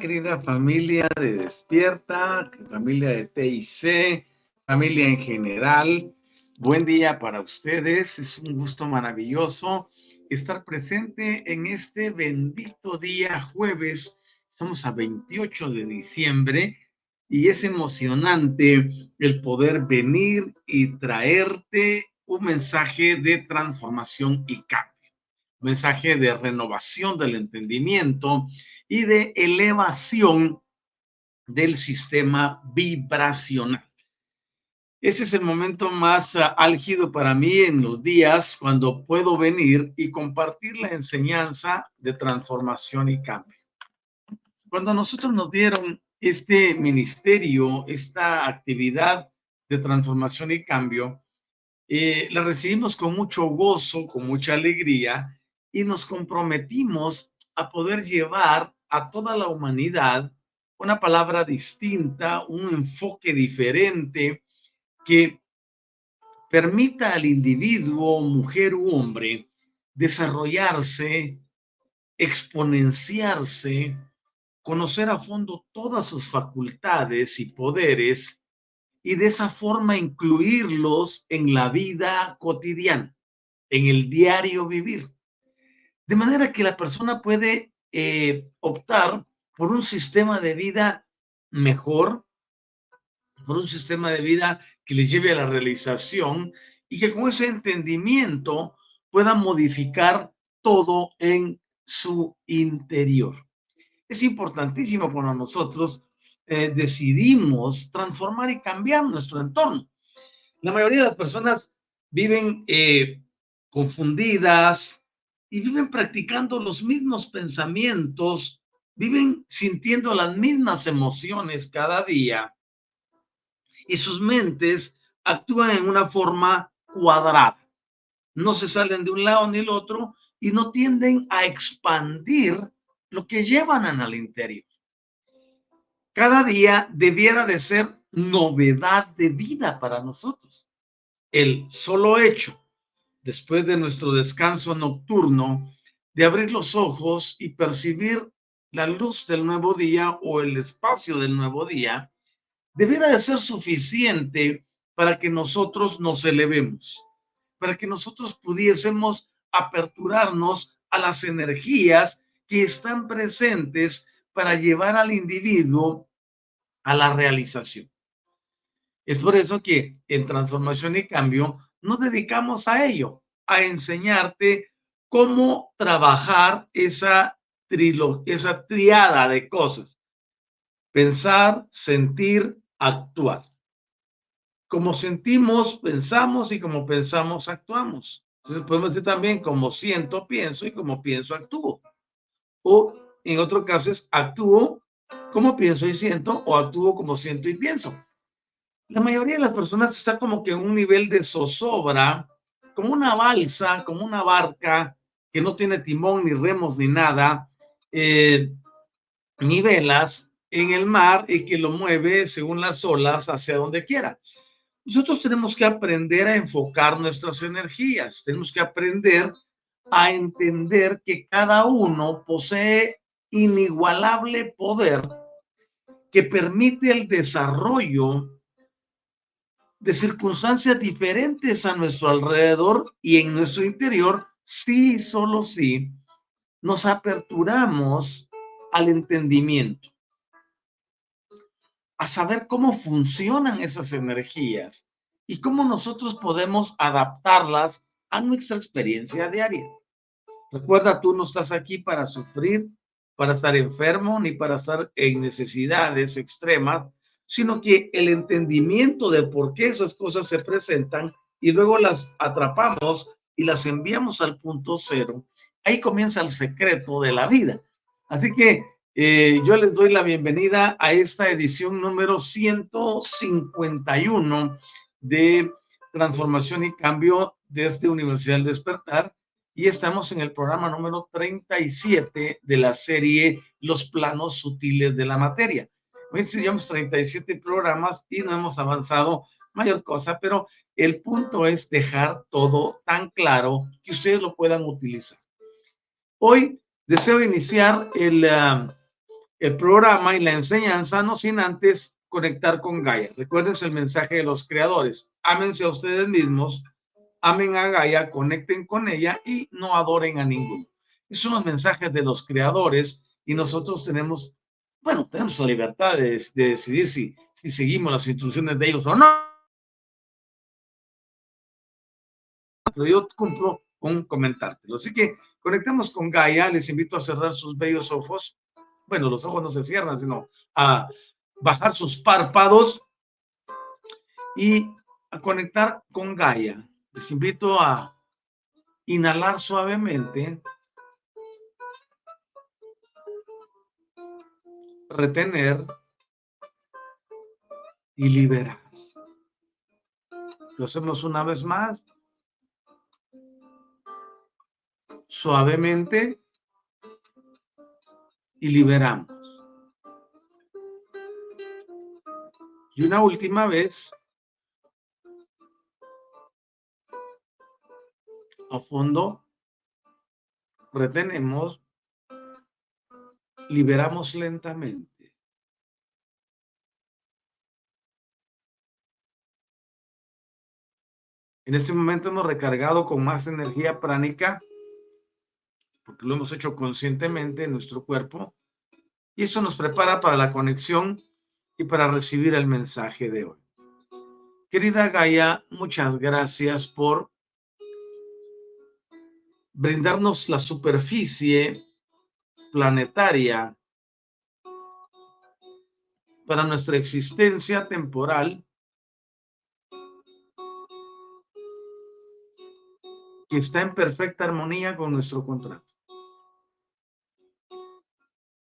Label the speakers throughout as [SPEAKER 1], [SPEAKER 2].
[SPEAKER 1] Querida familia de Despierta, familia de TIC, familia en general. Buen día para ustedes. Es un gusto maravilloso estar presente en este bendito día jueves. Estamos a 28 de diciembre y es emocionante el poder venir y traerte un mensaje de transformación y cambio mensaje de renovación del entendimiento y de elevación del sistema vibracional. Ese es el momento más ah, álgido para mí en los días cuando puedo venir y compartir la enseñanza de transformación y cambio. Cuando nosotros nos dieron este ministerio, esta actividad de transformación y cambio, eh, la recibimos con mucho gozo, con mucha alegría y nos comprometimos a poder llevar a toda la humanidad una palabra distinta, un enfoque diferente que permita al individuo, mujer u hombre, desarrollarse, exponenciarse, conocer a fondo todas sus facultades y poderes y de esa forma incluirlos en la vida cotidiana, en el diario vivir. De manera que la persona puede eh, optar por un sistema de vida mejor, por un sistema de vida que le lleve a la realización y que con ese entendimiento pueda modificar todo en su interior. Es importantísimo cuando nosotros eh, decidimos transformar y cambiar nuestro entorno. La mayoría de las personas viven eh, confundidas, y viven practicando los mismos pensamientos, viven sintiendo las mismas emociones cada día y sus mentes actúan en una forma cuadrada. No se salen de un lado ni el otro y no tienden a expandir lo que llevan en el interior. Cada día debiera de ser novedad de vida para nosotros. El solo hecho después de nuestro descanso nocturno, de abrir los ojos y percibir la luz del nuevo día o el espacio del nuevo día, debiera de ser suficiente para que nosotros nos elevemos, para que nosotros pudiésemos aperturarnos a las energías que están presentes para llevar al individuo a la realización. Es por eso que en transformación y cambio nos dedicamos a ello, a enseñarte cómo trabajar esa, triada de cosas. Pensar, sentir, actuar. Como sentimos, pensamos y como pensamos, actuamos. Entonces podemos decir también como siento, pienso y como pienso, actúo. O en otro caso es actúo como pienso y siento o actúo como siento y pienso. La mayoría de las personas está como que en un nivel de zozobra, como una balsa, como una barca que no tiene timón, ni remos, ni nada, eh, ni velas en el mar y que lo mueve según las olas hacia donde quiera. Nosotros tenemos que aprender a enfocar nuestras energías, tenemos que aprender a entender que cada uno posee inigualable poder que permite el desarrollo de circunstancias diferentes a nuestro alrededor y en nuestro interior, sí, solo sí, nos aperturamos al entendimiento, a saber cómo funcionan esas energías y cómo nosotros podemos adaptarlas a nuestra experiencia diaria. Recuerda, tú no estás aquí para sufrir, para estar enfermo, ni para estar en necesidades extremas, sino que el entendimiento de por qué esas cosas se presentan y luego las atrapamos y las enviamos al punto cero, ahí comienza el secreto de la vida. Así que eh, yo les doy la bienvenida a esta edición número 151 de Transformación y Cambio desde Universidad del Despertar y estamos en el programa número 37 de la serie Los planos sutiles de la materia. Hoy llevamos 37 programas y no hemos avanzado mayor cosa, pero el punto es dejar todo tan claro que ustedes lo puedan utilizar. Hoy deseo iniciar el, ah, el programa y la enseñanza, no sin antes conectar con Gaia. Recuerden el mensaje de los creadores. Ámense a ustedes mismos amen a Gaia, conecten con ella y no adoren a ninguno. Esos son los mensajes de los creadores y nosotros tenemos, bueno, tenemos la libertad de, decidir si, seguimos las instrucciones de ellos o no. Pero yo cumplo con comentártelo. Así que conectemos con Gaia. Les invito a cerrar sus bellos ojos. Bueno, los ojos no se cierran, sino a bajar sus párpados y a conectar con Gaia les invito a inhalar suavemente, retener y liberar. Lo hacemos una vez más. Suavemente y liberamos. Y una última vez. a fondo, retenemos, liberamos lentamente. En este momento hemos recargado con más energía pránica, porque lo hemos hecho conscientemente en nuestro cuerpo, y eso nos prepara para la conexión y para recibir el mensaje de hoy. Querida Gaia, muchas gracias por brindarnos la superficie planetaria para nuestra existencia temporal que está en perfecta armonía con nuestro contrato.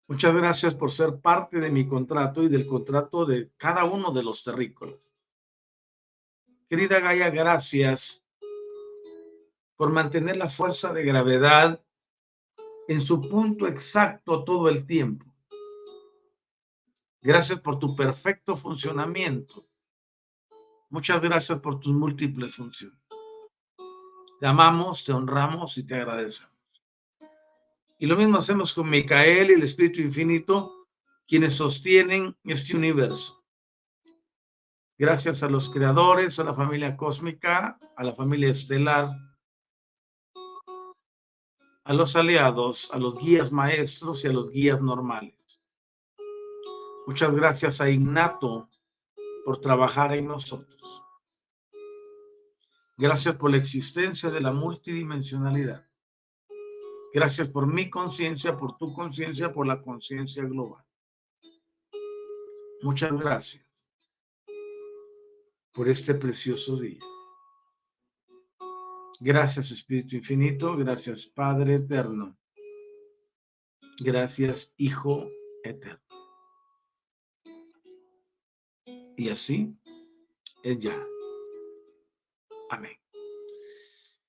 [SPEAKER 1] Muchas gracias por ser parte de mi contrato y del contrato de cada uno de los terrícolas. Querida Gaia, gracias por mantener la fuerza de gravedad en su punto exacto todo el tiempo. Gracias por tu perfecto funcionamiento. Muchas gracias por tus múltiples funciones. Te amamos, te honramos y te agradecemos. Y lo mismo hacemos con Micael y el Espíritu Infinito, quienes sostienen este universo. Gracias a los creadores, a la familia cósmica, a la familia estelar, a los aliados, a los guías maestros y a los guías normales. Muchas gracias a Ignato por trabajar en nosotros. Gracias por la existencia de la multidimensionalidad. Gracias por mi conciencia, por tu conciencia, por la conciencia global. Muchas gracias por este precioso día. Gracias Espíritu Infinito, gracias Padre Eterno, gracias Hijo Eterno. Y así es ya. Amén.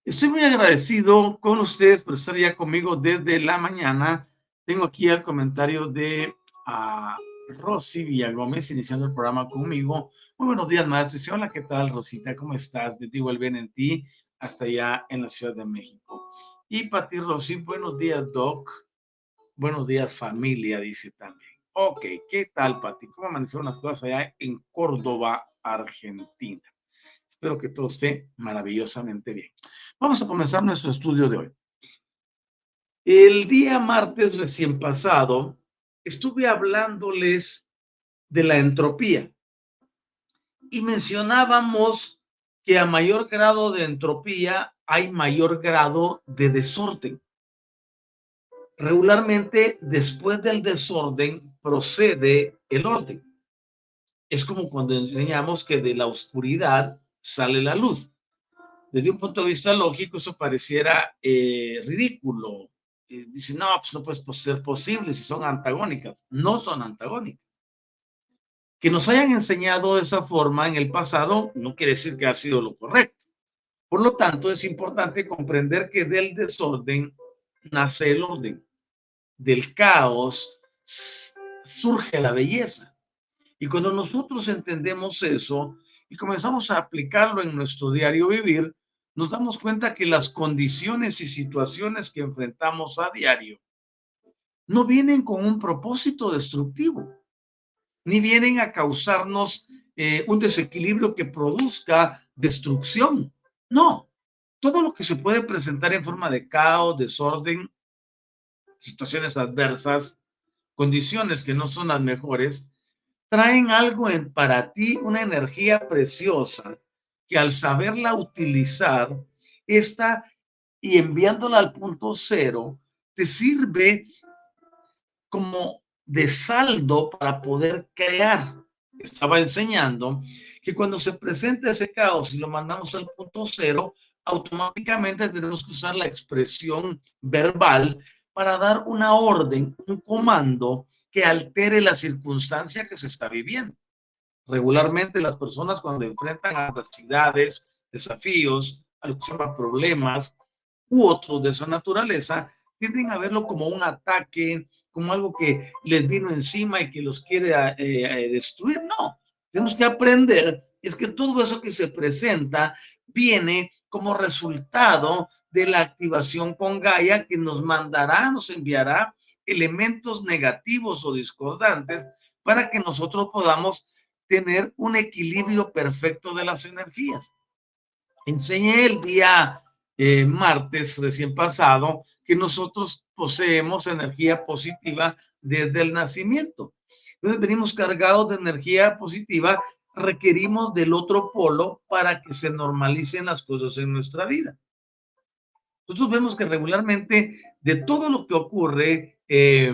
[SPEAKER 1] Estoy muy agradecido con ustedes por estar ya conmigo desde la mañana. Tengo aquí el comentario de uh, Rosy Villagómez iniciando el programa conmigo. Muy buenos días, madre. Hola, ¿qué tal, Rosita? ¿Cómo estás? Bendigo el bien en ti hasta allá en la Ciudad de México. Y Pati Rosy, buenos días, Doc. Buenos días, familia, dice también. Ok, ¿qué tal, Pati? ¿Cómo amanecieron las cosas allá en Córdoba, Argentina? Espero que todo esté maravillosamente bien. Vamos a comenzar nuestro estudio de hoy. El día martes recién pasado estuve hablándoles de la entropía y mencionábamos que a mayor grado de entropía hay mayor grado de desorden. Regularmente, después del desorden, procede el orden. Es como cuando enseñamos que de la oscuridad sale la luz. Desde un punto de vista lógico, eso pareciera eh, ridículo. Eh, dice, no, pues no puede ser posible si son antagónicas. No son antagónicas. Que nos hayan enseñado de esa forma en el pasado no quiere decir que ha sido lo correcto. Por lo tanto, es importante comprender que del desorden nace el orden. Del caos surge la belleza. Y cuando nosotros entendemos eso y comenzamos a aplicarlo en nuestro diario vivir, nos damos cuenta que las condiciones y situaciones que enfrentamos a diario no vienen con un propósito destructivo, ni vienen a causarnos eh, un desequilibrio que produzca destrucción. No, todo lo que se puede presentar en forma de caos, desorden, situaciones adversas, condiciones que no son las mejores, traen algo para ti, una energía preciosa que al saberla utilizar, esta y enviándola al punto cero, te sirve como de saldo para poder crear. Estaba enseñando que cuando se presenta ese caos y lo mandamos al punto cero, automáticamente tenemos que usar la expresión verbal para dar una orden, un comando que altere la circunstancia que se está viviendo. Regularmente las personas cuando enfrentan adversidades, desafíos, problemas u otros de esa naturaleza, tienden a verlo como un ataque, como algo que les vino encima y que los quiere eh, eh, destruir. No, tenemos que aprender, es que todo eso que se presenta viene como resultado de la activación con Gaia que nos mandará, nos enviará elementos negativos o discordantes para que nosotros podamos tener un equilibrio perfecto de las energías. Enseñé el día eh, martes recién pasado que nosotros poseemos energía positiva desde el nacimiento. Entonces venimos cargados de energía positiva, requerimos del otro polo para que se normalicen las cosas en nuestra vida. Nosotros vemos que regularmente de todo lo que ocurre, eh,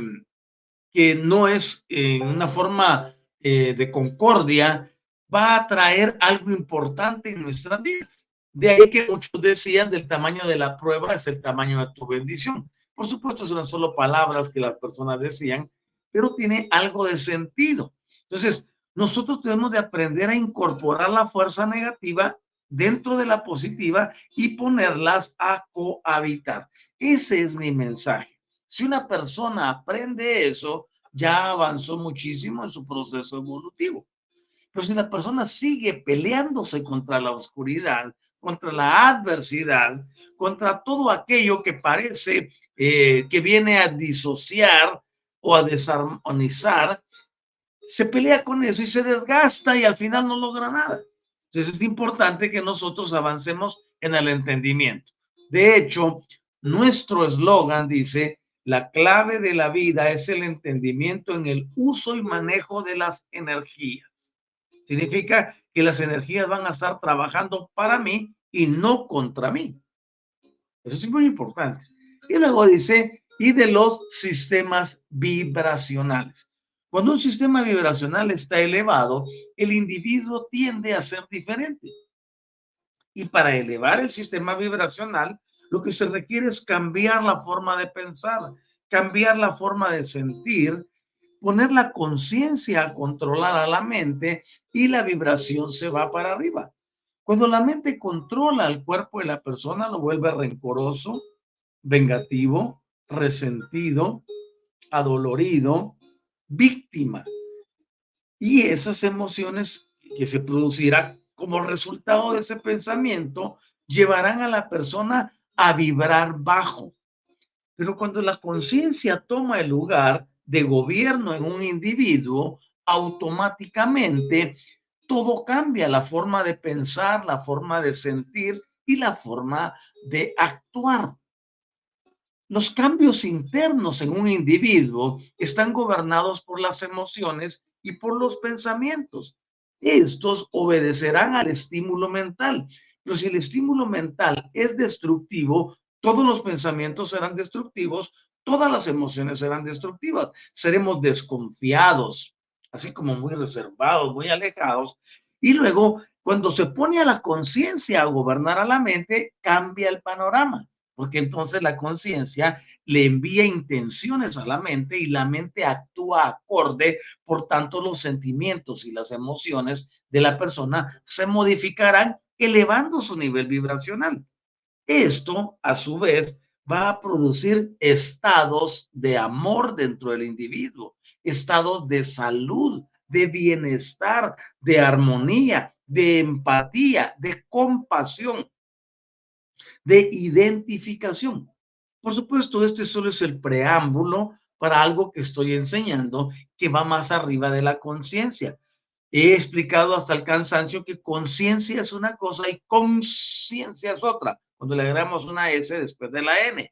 [SPEAKER 1] que no es en una forma eh, de concordia va a traer algo importante en nuestras vidas. De ahí que muchos decían del tamaño de la prueba es el tamaño de tu bendición. Por supuesto, son solo palabras que las personas decían, pero tiene algo de sentido. Entonces, nosotros tenemos de aprender a incorporar la fuerza negativa dentro de la positiva y ponerlas a cohabitar. Ese es mi mensaje. Si una persona aprende eso, ya avanzó muchísimo en su proceso evolutivo. Pero si la persona sigue peleándose contra la oscuridad, contra la adversidad, contra todo aquello que parece eh, que viene a disociar o a desarmonizar, se pelea con eso y se desgasta y al final no logra nada. Entonces es importante que nosotros avancemos en el entendimiento. De hecho, nuestro eslogan dice, la clave de la vida es el entendimiento en el uso y manejo de las energías. Significa que las energías van a estar trabajando para mí y no contra mí. Eso es muy importante. Y luego dice, y de los sistemas vibracionales. Cuando un sistema vibracional está elevado, el individuo tiende a ser diferente. Y para elevar el sistema vibracional, lo que se requiere es cambiar la forma de pensar, cambiar la forma de sentir, poner la conciencia a controlar a la mente y la vibración se va para arriba. Cuando la mente controla el cuerpo de la persona, lo vuelve rencoroso, vengativo, resentido, adolorido, víctima. Y esas emociones que se producirán como resultado de ese pensamiento llevarán a la persona a vibrar bajo. Pero cuando la conciencia toma el lugar de gobierno en un individuo, automáticamente todo cambia, la forma de pensar, la forma de sentir y la forma de actuar. Los cambios internos en un individuo están gobernados por las emociones y por los pensamientos. Estos obedecerán al estímulo mental. Pero si el estímulo mental es destructivo, todos los pensamientos serán destructivos, todas las emociones serán destructivas. Seremos desconfiados, así como muy reservados, muy alejados. Y luego, cuando se pone a la conciencia a gobernar a la mente, cambia el panorama porque entonces la conciencia le envía intenciones a la mente y la mente actúa acorde, por tanto los sentimientos y las emociones de la persona se modificarán elevando su nivel vibracional. Esto, a su vez, va a producir estados de amor dentro del individuo, estados de salud, de bienestar, de armonía, de empatía, de compasión de identificación. Por supuesto, este solo es el preámbulo para algo que estoy enseñando que va más arriba de la conciencia. He explicado hasta el cansancio que conciencia es una cosa y conciencia es otra, cuando le agregamos una S después de la N.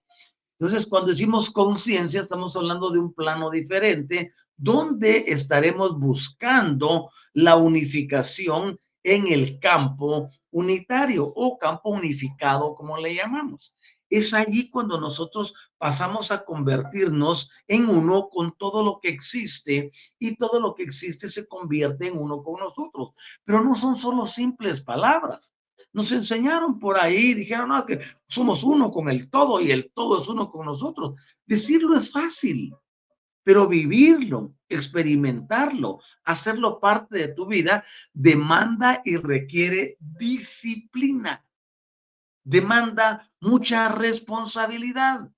[SPEAKER 1] Entonces, cuando decimos conciencia, estamos hablando de un plano diferente donde estaremos buscando la unificación en el campo unitario o campo unificado, como le llamamos. Es allí cuando nosotros pasamos a convertirnos en uno con todo lo que existe y todo lo que existe se convierte en uno con nosotros. Pero no son solo simples palabras. Nos enseñaron por ahí, dijeron que somos uno con el todo y el todo es uno con nosotros. Decirlo es fácil, pero vivirlo, experimentarlo, hacerlo parte de tu vida, demanda y requiere disciplina, demanda mucha responsabilidad,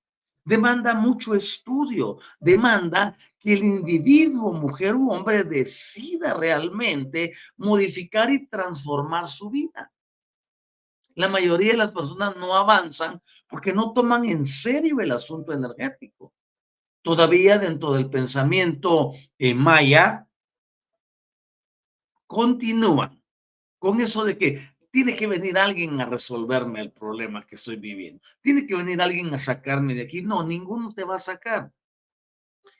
[SPEAKER 1] demanda mucho estudio, demanda que el individuo, mujer u hombre, decida realmente modificar y transformar su vida. La mayoría de las personas no avanzan porque no toman en serio el asunto energético todavía dentro del pensamiento eh, maya, continúan con eso de que tiene que venir alguien a resolverme el problema que estoy viviendo. Tiene que venir alguien a sacarme de aquí. No, ninguno te va a sacar.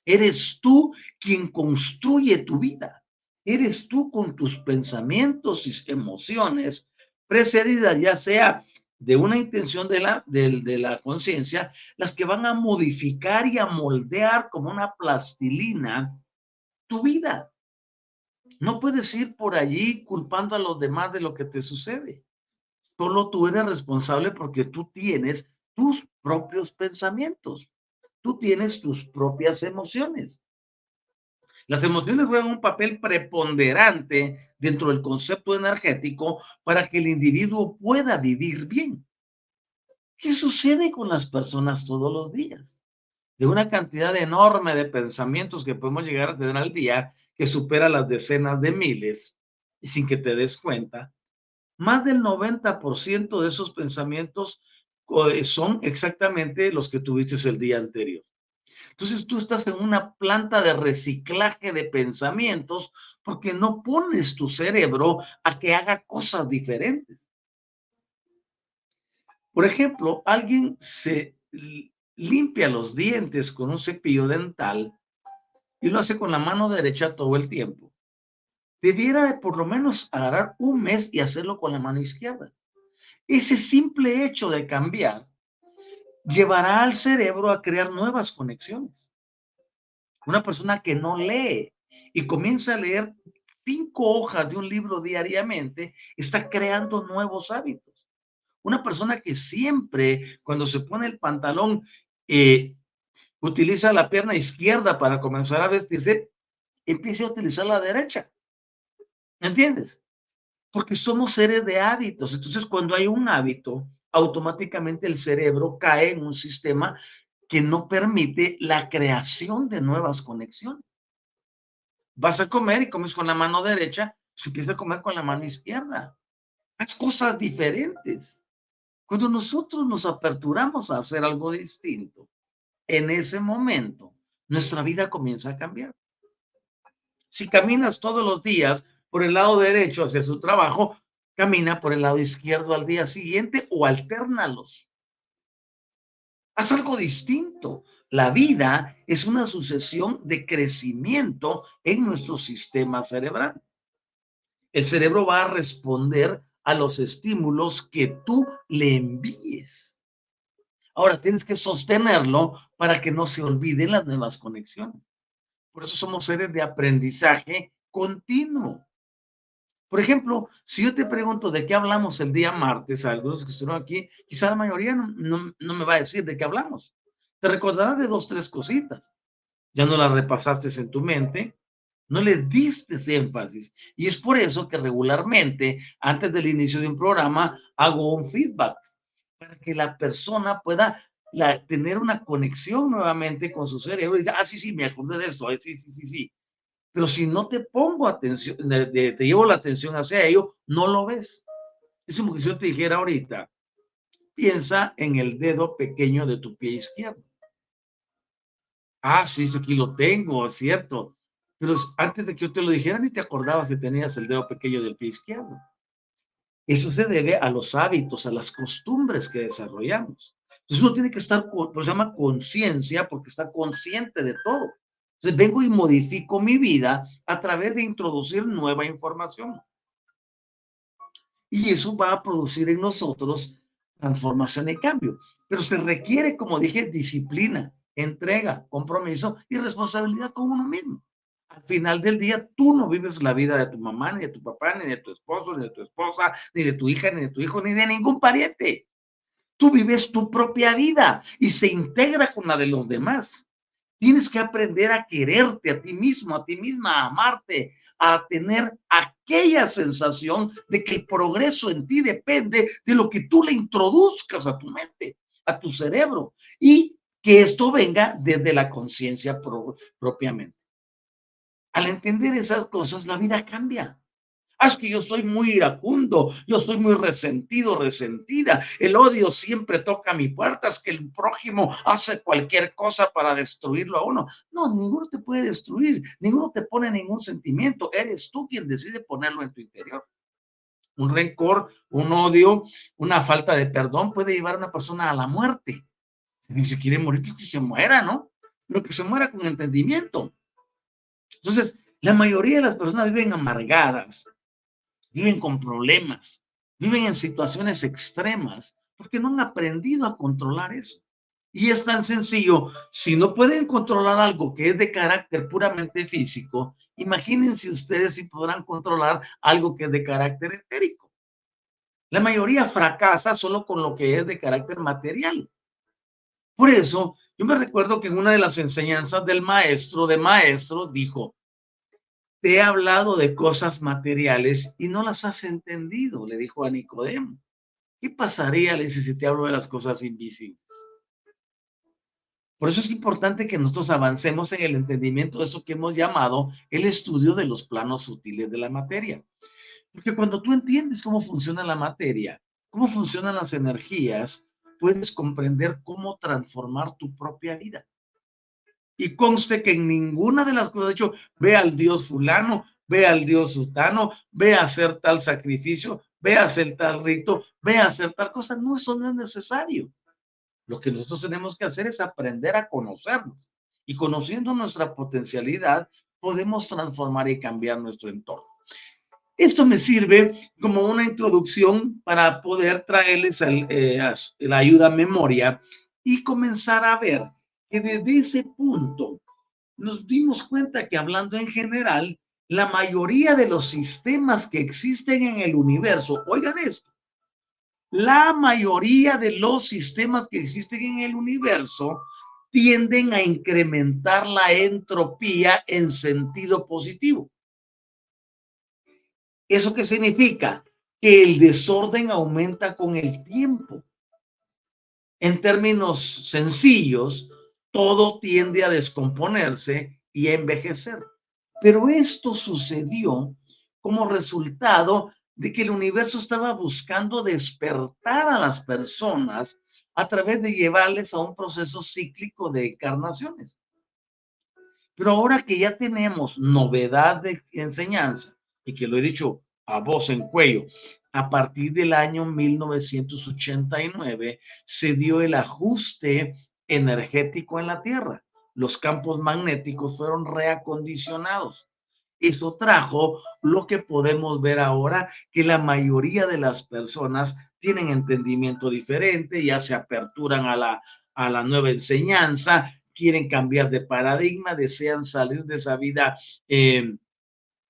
[SPEAKER 1] Eres tú quien construye tu vida. Eres tú con tus pensamientos y emociones precedidas, ya sea de una intención de la, de, la conciencia, las que van a modificar y a moldear como una plastilina tu vida. No puedes ir por allí culpando a los demás de lo que te sucede. Solo tú eres responsable porque tú tienes tus propios pensamientos. Tú tienes tus propias emociones. Las emociones juegan un papel preponderante dentro del concepto energético para que el individuo pueda vivir bien. ¿Qué sucede con las personas todos los días? De una cantidad enorme de pensamientos que podemos llegar a tener al día que supera las decenas de miles y sin que te des cuenta, más del 90% de esos pensamientos eh, son exactamente los que tuviste el día anterior. Entonces tú estás en una planta de reciclaje de pensamientos porque no pones tu cerebro a que haga cosas diferentes. Por ejemplo, alguien se limpia los dientes con un cepillo dental y lo hace con la mano derecha todo el tiempo. Debiera de por lo menos agarrar un mes y hacerlo con la mano izquierda. ese simple hecho de cambiar llevará al cerebro a crear nuevas conexiones. Una persona que no lee y comienza a leer cinco hojas de un libro diariamente, está creando nuevos hábitos. Una persona que siempre, cuando se pone el pantalón, eh, utiliza la pierna izquierda para comenzar a vestirse, empieza a utilizar la derecha. ¿Me entiendes? Porque somos seres de hábitos. Entonces, cuando hay un hábito, automáticamente el cerebro cae en un sistema que no permite la creación de nuevas conexiones. Vas a comer y comes con la mano derecha, se empieza a comer con la mano izquierda. Haz cosas diferentes. Cuando nosotros nos aperturamos a hacer algo distinto, en ese momento nuestra vida comienza a cambiar. Si caminas todos los días por el lado derecho hacia su trabajo, camina por el lado izquierdo al día siguiente o alternalos. Haz algo distinto. La vida es una sucesión de crecimiento en nuestro sistema cerebral. El cerebro va a responder a los estímulos que tú le envíes. Ahora tienes que sostenerlo para que no se olviden las nuevas conexiones. Por eso somos seres de aprendizaje continuo. Por ejemplo, si yo te pregunto de qué hablamos el día martes, a algunos que estuvieron aquí, quizá la mayoría no, me va a decir de qué hablamos. Te recordarás de dos, tres cositas. Ya no las repasaste en tu mente, no le diste énfasis. Y es por eso que regularmente, antes del inicio de un programa, hago un feedback para que la persona pueda tener una conexión nuevamente con su cerebro y ah, sí, sí, me acordé de esto, sí, sí, sí, sí. Pero si no te pongo atención, te llevo la atención hacia ello, no lo ves. Es como que yo te dijera ahorita, piensa en el dedo pequeño de tu pie izquierdo. Ah, sí, aquí lo tengo, es cierto. Pero antes de que yo te lo dijera, ni te acordabas que tenías el dedo pequeño del pie izquierdo. Eso se debe a los hábitos, a las costumbres que desarrollamos. Entonces uno tiene que estar, pues se llama conciencia, porque está consciente de todo. Entonces vengo y modifico mi vida a través de introducir nueva información. Y eso va a producir en nosotros transformación y cambio. Pero se requiere, como dije, disciplina, entrega, compromiso y responsabilidad con uno mismo. Al final del día, tú no vives la vida de tu mamá, ni de tu papá, ni de tu esposo, ni de tu esposa, ni de tu hija, ni de tu hijo, ni de ningún pariente. Tú vives tu propia vida y se integra con la de los demás. Tienes que aprender a quererte a ti mismo, a ti misma, a amarte, a tener aquella sensación de que el progreso en ti depende de lo que tú le introduzcas a tu mente, a tu cerebro, y que esto venga desde la conciencia propiamente. Al entender esas cosas, la vida cambia. Es que yo soy muy iracundo, yo soy muy resentido, resentida. El odio siempre toca mi puerta, es que el prójimo hace cualquier cosa para destruirlo a uno. No, ninguno te puede destruir, ninguno te pone ningún sentimiento. Eres tú quien decide ponerlo en tu interior. Un rencor, un odio, una falta de perdón puede llevar a una persona a la muerte. Si se quiere morir, pues que se muera, ¿no? Pero que se muera con entendimiento. Entonces, la mayoría de las personas viven amargadas, viven con problemas, viven en situaciones extremas, porque no han aprendido a controlar eso. Y es tan sencillo, si no pueden controlar algo que es de carácter puramente físico, imagínense ustedes si podrán controlar algo que es de carácter etérico. La mayoría fracasa solo con lo que es de carácter material. Por eso, yo me recuerdo que en una de las enseñanzas del maestro de maestros dijo, te he hablado de cosas materiales y no las has entendido, le dijo a Nicodemo. ¿Qué pasaría, le dice, si te hablo de las cosas invisibles? Por eso es importante que nosotros avancemos en el entendimiento de eso que hemos llamado el estudio de los planos sutiles de la materia. Porque cuando tú entiendes cómo funciona la materia, cómo funcionan las energías, puedes comprender cómo transformar tu propia vida y conste que en ninguna de las cosas, de hecho, ve al Dios fulano, ve al Dios sutano, ve a hacer tal sacrificio, ve a hacer tal rito, ve a hacer tal cosa. No, eso no es necesario. Lo que nosotros tenemos que hacer es aprender a conocernos. Y conociendo nuestra potencialidad, podemos transformar y cambiar nuestro entorno. esto me sirve como una introducción para poder traerles eh, la ayuda a memoria y comenzar a ver que desde ese punto nos dimos cuenta que hablando en general, la mayoría de los sistemas que existen en el universo, oigan esto, la mayoría de los sistemas que existen en el universo tienden a incrementar la entropía en sentido positivo. ¿Eso qué significa? Que el desorden aumenta con el tiempo. En términos sencillos, todo tiende a descomponerse y a envejecer. Pero esto sucedió como resultado de que el universo estaba buscando despertar a las personas a través de llevarles a un proceso cíclico de encarnaciones. Pero ahora que ya tenemos novedad de enseñanza, y que lo he dicho a voz en cuello, a partir del año 1989 se dio el ajuste energético en la Tierra. Los campos magnéticos fueron reacondicionados. Eso trajo lo que podemos ver ahora, que la mayoría de las personas tienen entendimiento diferente, ya se aperturan a la, a la nueva enseñanza, quieren cambiar de paradigma, desean salir de esa vida eh,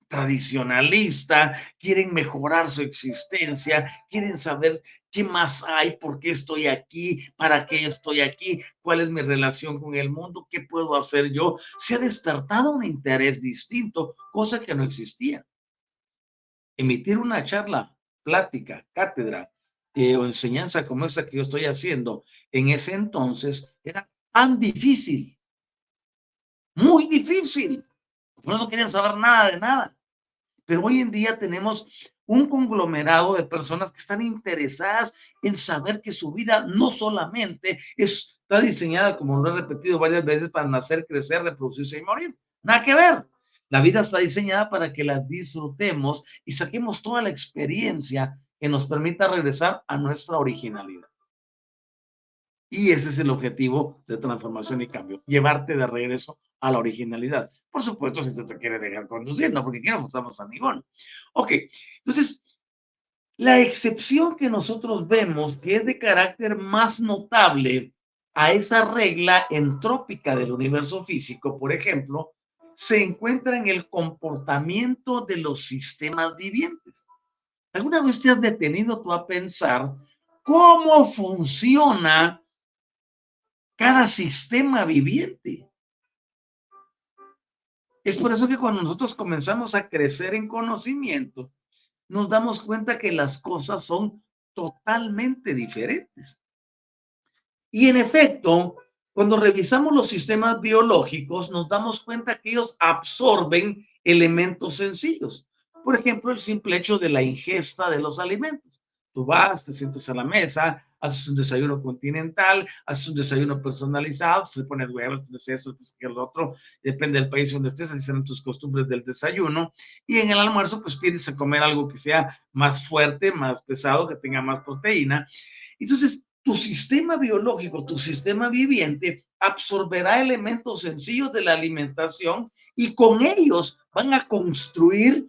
[SPEAKER 1] tradicionalista, quieren mejorar su existencia, quieren saber qué más hay, por qué estoy aquí, para qué estoy aquí, cuál es mi relación con el mundo, qué puedo hacer yo. Se ha despertado un interés distinto, cosa que no existía. Emitir una charla, plática, cátedra eh, o enseñanza como esta que yo estoy haciendo en ese entonces era tan difícil, muy difícil. No querían saber nada de nada. Pero hoy en día tenemos un conglomerado de personas que están interesadas en saber que su vida no solamente está diseñada, como lo he repetido varias veces, para nacer, crecer, reproducirse y morir. Nada que ver. La vida está diseñada para que la disfrutemos y saquemos toda la experiencia que nos permita regresar a nuestra originalidad. Y ese es el objetivo de transformación y cambio, llevarte de regreso a la originalidad. Por supuesto, si tú te quieres dejar conducir, no, porque no forzamos a ninguno. Ok, entonces, la excepción que nosotros vemos, que es de carácter más notable a esa regla entrópica del universo físico, por ejemplo, se encuentra en el comportamiento de los sistemas vivientes. ¿Alguna vez te has detenido tú a pensar cómo funciona cada sistema viviente. Es por eso que cuando nosotros comenzamos a crecer en conocimiento, nos damos cuenta que las cosas son totalmente diferentes. Y en efecto, cuando revisamos los sistemas biológicos, nos damos cuenta que ellos absorben elementos sencillos. Por ejemplo, el simple hecho de la ingesta de los alimentos. Tú vas, te sientes a la mesa, haces un desayuno continental, haces un desayuno personalizado, se pone huevos, eso, pues el otro, depende del país donde estés, así serán tus costumbres del desayuno. Y en el almuerzo, pues tienes a comer algo que sea más fuerte, más pesado, que tenga más proteína. Entonces, tu sistema biológico, tu sistema viviente, absorberá elementos sencillos de la alimentación y con ellos van a construir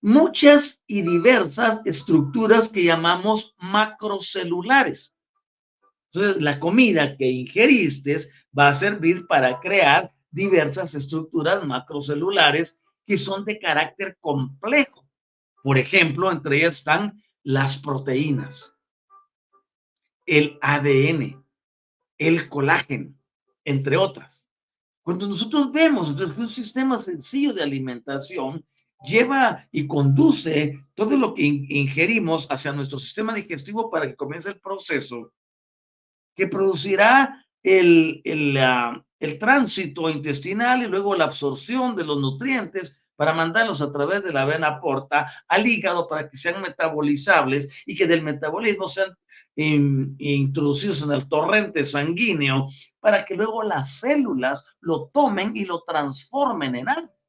[SPEAKER 1] muchas y diversas estructuras que llamamos macrocelulares. Entonces, la comida que ingeriste va a servir para crear diversas estructuras macrocelulares que son de carácter complejo. Por ejemplo, entre ellas están las proteínas, el ADN, el colágeno, entre otras. Cuando nosotros vemos un sistema sencillo de alimentación, lleva y conduce todo lo que ingerimos hacia nuestro sistema digestivo para que comience el proceso que producirá el, el, el tránsito intestinal y luego la absorción de los nutrientes para mandarlos a través de la vena porta al hígado para que sean metabolizables y que del metabolismo sean introducidos en el torrente sanguíneo para que luego las células lo tomen y lo transformen en algo.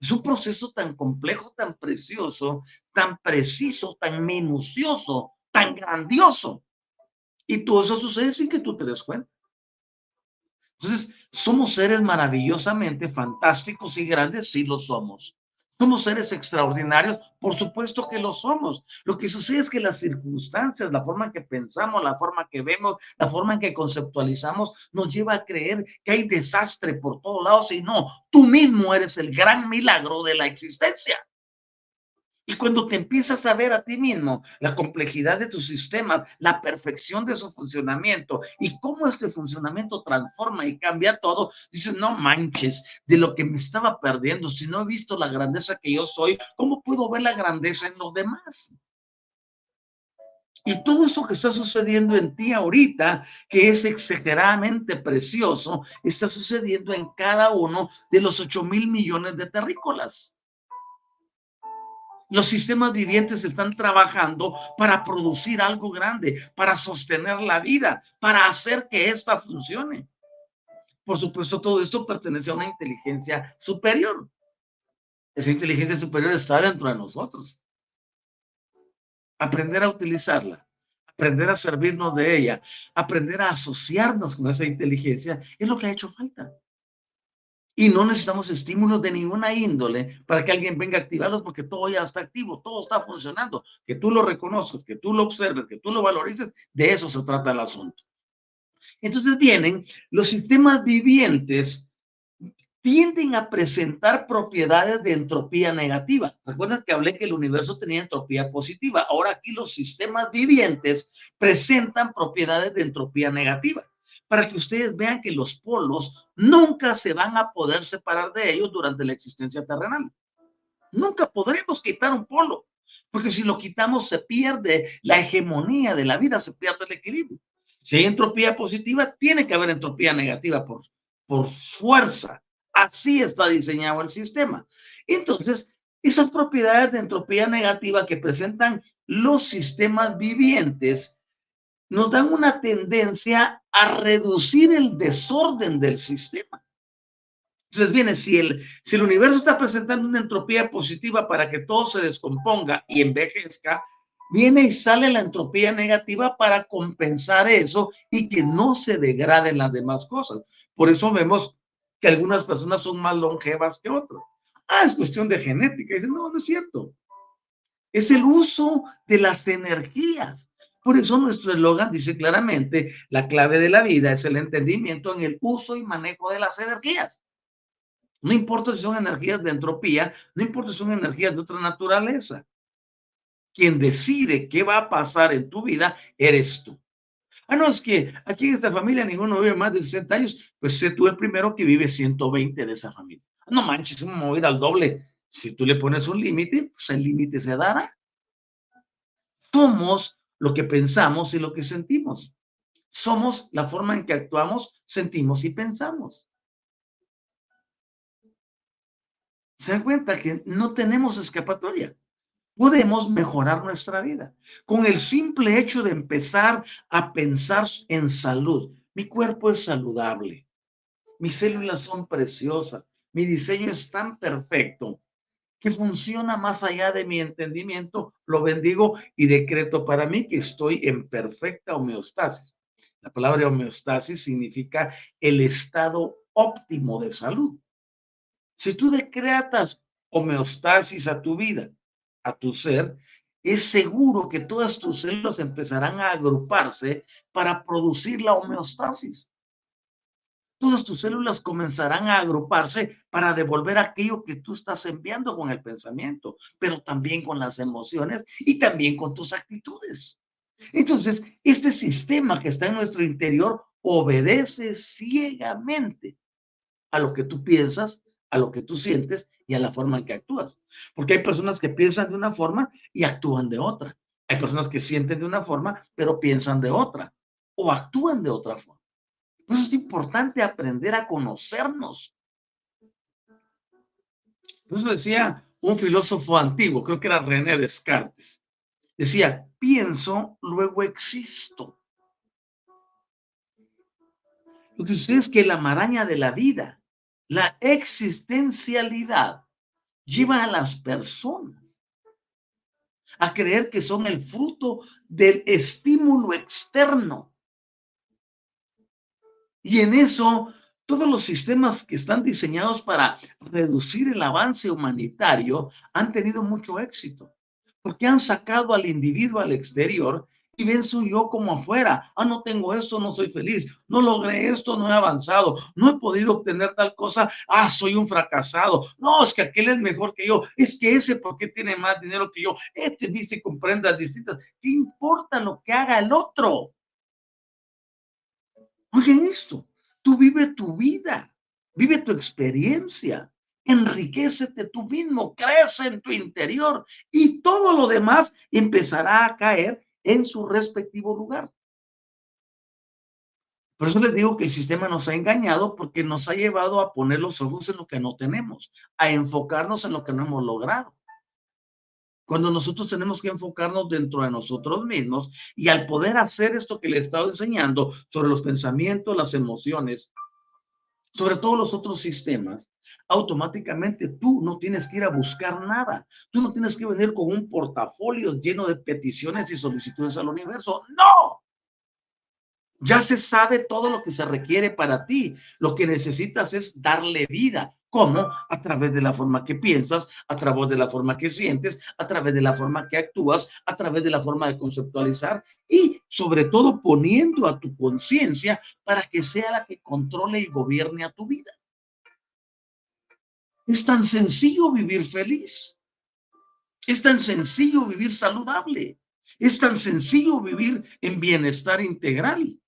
[SPEAKER 1] Es un proceso tan complejo, tan precioso, tan preciso, tan minucioso, tan grandioso. Y todo eso sucede sin que tú te des cuenta. Entonces, somos seres maravillosamente fantásticos y grandes, sí lo somos. ¿Somos seres extraordinarios? Por supuesto que lo somos. Lo que sucede es que las circunstancias, la forma en que pensamos, la forma que vemos, la forma en que conceptualizamos, nos lleva a creer que hay desastre por todos lados y no, tú mismo eres el gran milagro de la existencia. Y cuando te empiezas a ver a ti mismo la complejidad de tu sistema, la perfección de su funcionamiento y cómo este funcionamiento transforma y cambia todo, dices, no manches de lo que me estaba perdiendo. Si no he visto la grandeza que yo soy, ¿cómo puedo ver la grandeza en los demás? Y todo eso que está sucediendo en ti ahorita, que es exageradamente precioso, está sucediendo en cada uno de los 8 mil millones de terrícolas. Los sistemas vivientes están trabajando para producir algo grande, para sostener la vida, para hacer que ésta funcione. Por supuesto, todo esto pertenece a una inteligencia superior. Esa inteligencia superior está dentro de nosotros. Aprender a utilizarla, aprender a servirnos de ella, aprender a asociarnos con esa inteligencia es lo que ha hecho falta. Y no necesitamos estímulos de ninguna índole para que alguien venga a activarlos porque todo ya está activo, todo está funcionando. Que tú lo reconozcas, que tú lo observes, que tú lo valorices, de eso se trata el asunto. Entonces vienen los sistemas vivientes tienden a presentar propiedades de entropía negativa. Recuerden que hablé que el universo tenía entropía positiva. Ahora aquí los sistemas vivientes presentan propiedades de entropía negativa para que ustedes vean que los polos nunca se van a poder separar de ellos durante la existencia terrenal. Nunca podremos quitar un polo, porque si lo quitamos se pierde la hegemonía de la vida, se pierde el equilibrio. Si hay entropía positiva, tiene que haber entropía negativa por, por fuerza. Así está diseñado el sistema. Entonces, esas propiedades de entropía negativa que presentan los sistemas vivientes nos dan una tendencia a reducir el desorden del sistema. Entonces viene, si el, si el universo está presentando una entropía positiva para que todo se descomponga y envejezca, viene y sale la entropía negativa para compensar eso y que no se degraden las demás cosas. Por eso vemos que algunas personas son más longevas que otras. Ah, es cuestión de genética. No, no es cierto. Es el uso de las energías. Por eso nuestro eslogan dice claramente, la clave de la vida es el entendimiento en el uso y manejo de las energías. No importa si son energías de entropía, no importa si son energías de otra naturaleza. Quien decide qué va a pasar en tu vida eres tú. Ah, no, es que aquí en esta familia ninguno vive más de 60 años, pues sé tú el primero que vive 120 de esa familia. No manches, vamos a mover al doble. Si tú le pones un límite, pues el límite se dará. Somos lo que pensamos y lo que sentimos. Somos la forma en que actuamos, sentimos y pensamos. Se dan cuenta que no tenemos escapatoria. Podemos mejorar nuestra vida con el simple hecho de empezar a pensar en salud. Mi cuerpo es saludable. Mis células son preciosas. Mi diseño es tan perfecto que funciona más allá de mi entendimiento, lo bendigo y decreto para mí que estoy en perfecta homeostasis. La palabra homeostasis significa el estado óptimo de salud. Si tú decretas homeostasis a tu vida, a tu ser, es seguro que todas tus células empezarán a agruparse para producir la homeostasis todas tus células comenzarán a agruparse para devolver aquello que tú estás enviando con el pensamiento, pero también con las emociones y también con tus actitudes. Entonces, este sistema que está en nuestro interior obedece ciegamente a lo que tú piensas, a lo que tú sientes y a la forma en que actúas. Porque hay personas que piensan de una forma y actúan de otra. Hay personas que sienten de una forma, pero piensan de otra o actúan de otra forma. Por eso es importante aprender a conocernos. Por eso decía un filósofo antiguo, creo que era René Descartes, decía, pienso, luego existo. Lo que sucede es que la maraña de la vida, la existencialidad, lleva a las personas a creer que son el fruto del estímulo externo y en eso todos los sistemas que están diseñados para reducir el avance humanitario han tenido mucho éxito, porque han sacado al individuo al exterior y ven su yo como afuera. Ah, no tengo esto, no soy feliz. No logré esto, no he avanzado. No he podido obtener tal cosa. Ah, soy un fracasado. No, es que aquel es mejor que yo. Es que ese, porque tiene más dinero que yo? Este dice con prendas distintas. ¿Qué importa lo que haga el otro? Oigan esto. Tú vive tu vida. Vive tu experiencia enriquecete tú mismo, crece en tu interior y todo lo demás empezará a caer en su respectivo lugar. Por eso les digo que el sistema nos ha engañado porque nos ha llevado a poner los ojos en lo que no tenemos, a enfocarnos en lo que no hemos logrado. Cuando nosotros tenemos que enfocarnos dentro de nosotros mismos y al poder hacer esto que le he estado enseñando sobre los pensamientos, las emociones, sobre todos los otros sistemas, automáticamente tú no tienes que ir a buscar nada. Tú no tienes que venir con un portafolio lleno de peticiones y solicitudes al universo. No. Ya se sabe todo lo que se requiere para ti. Lo que necesitas es darle vida. ¿Cómo? A través de la forma que piensas, a través de la forma que sientes, a través de la forma que actúas, a través de la forma de conceptualizar y sobre todo poniendo a tu conciencia para que sea la que controle y gobierne a tu vida. Es tan sencillo vivir feliz. Es tan sencillo vivir saludable. Es tan sencillo vivir en bienestar integral.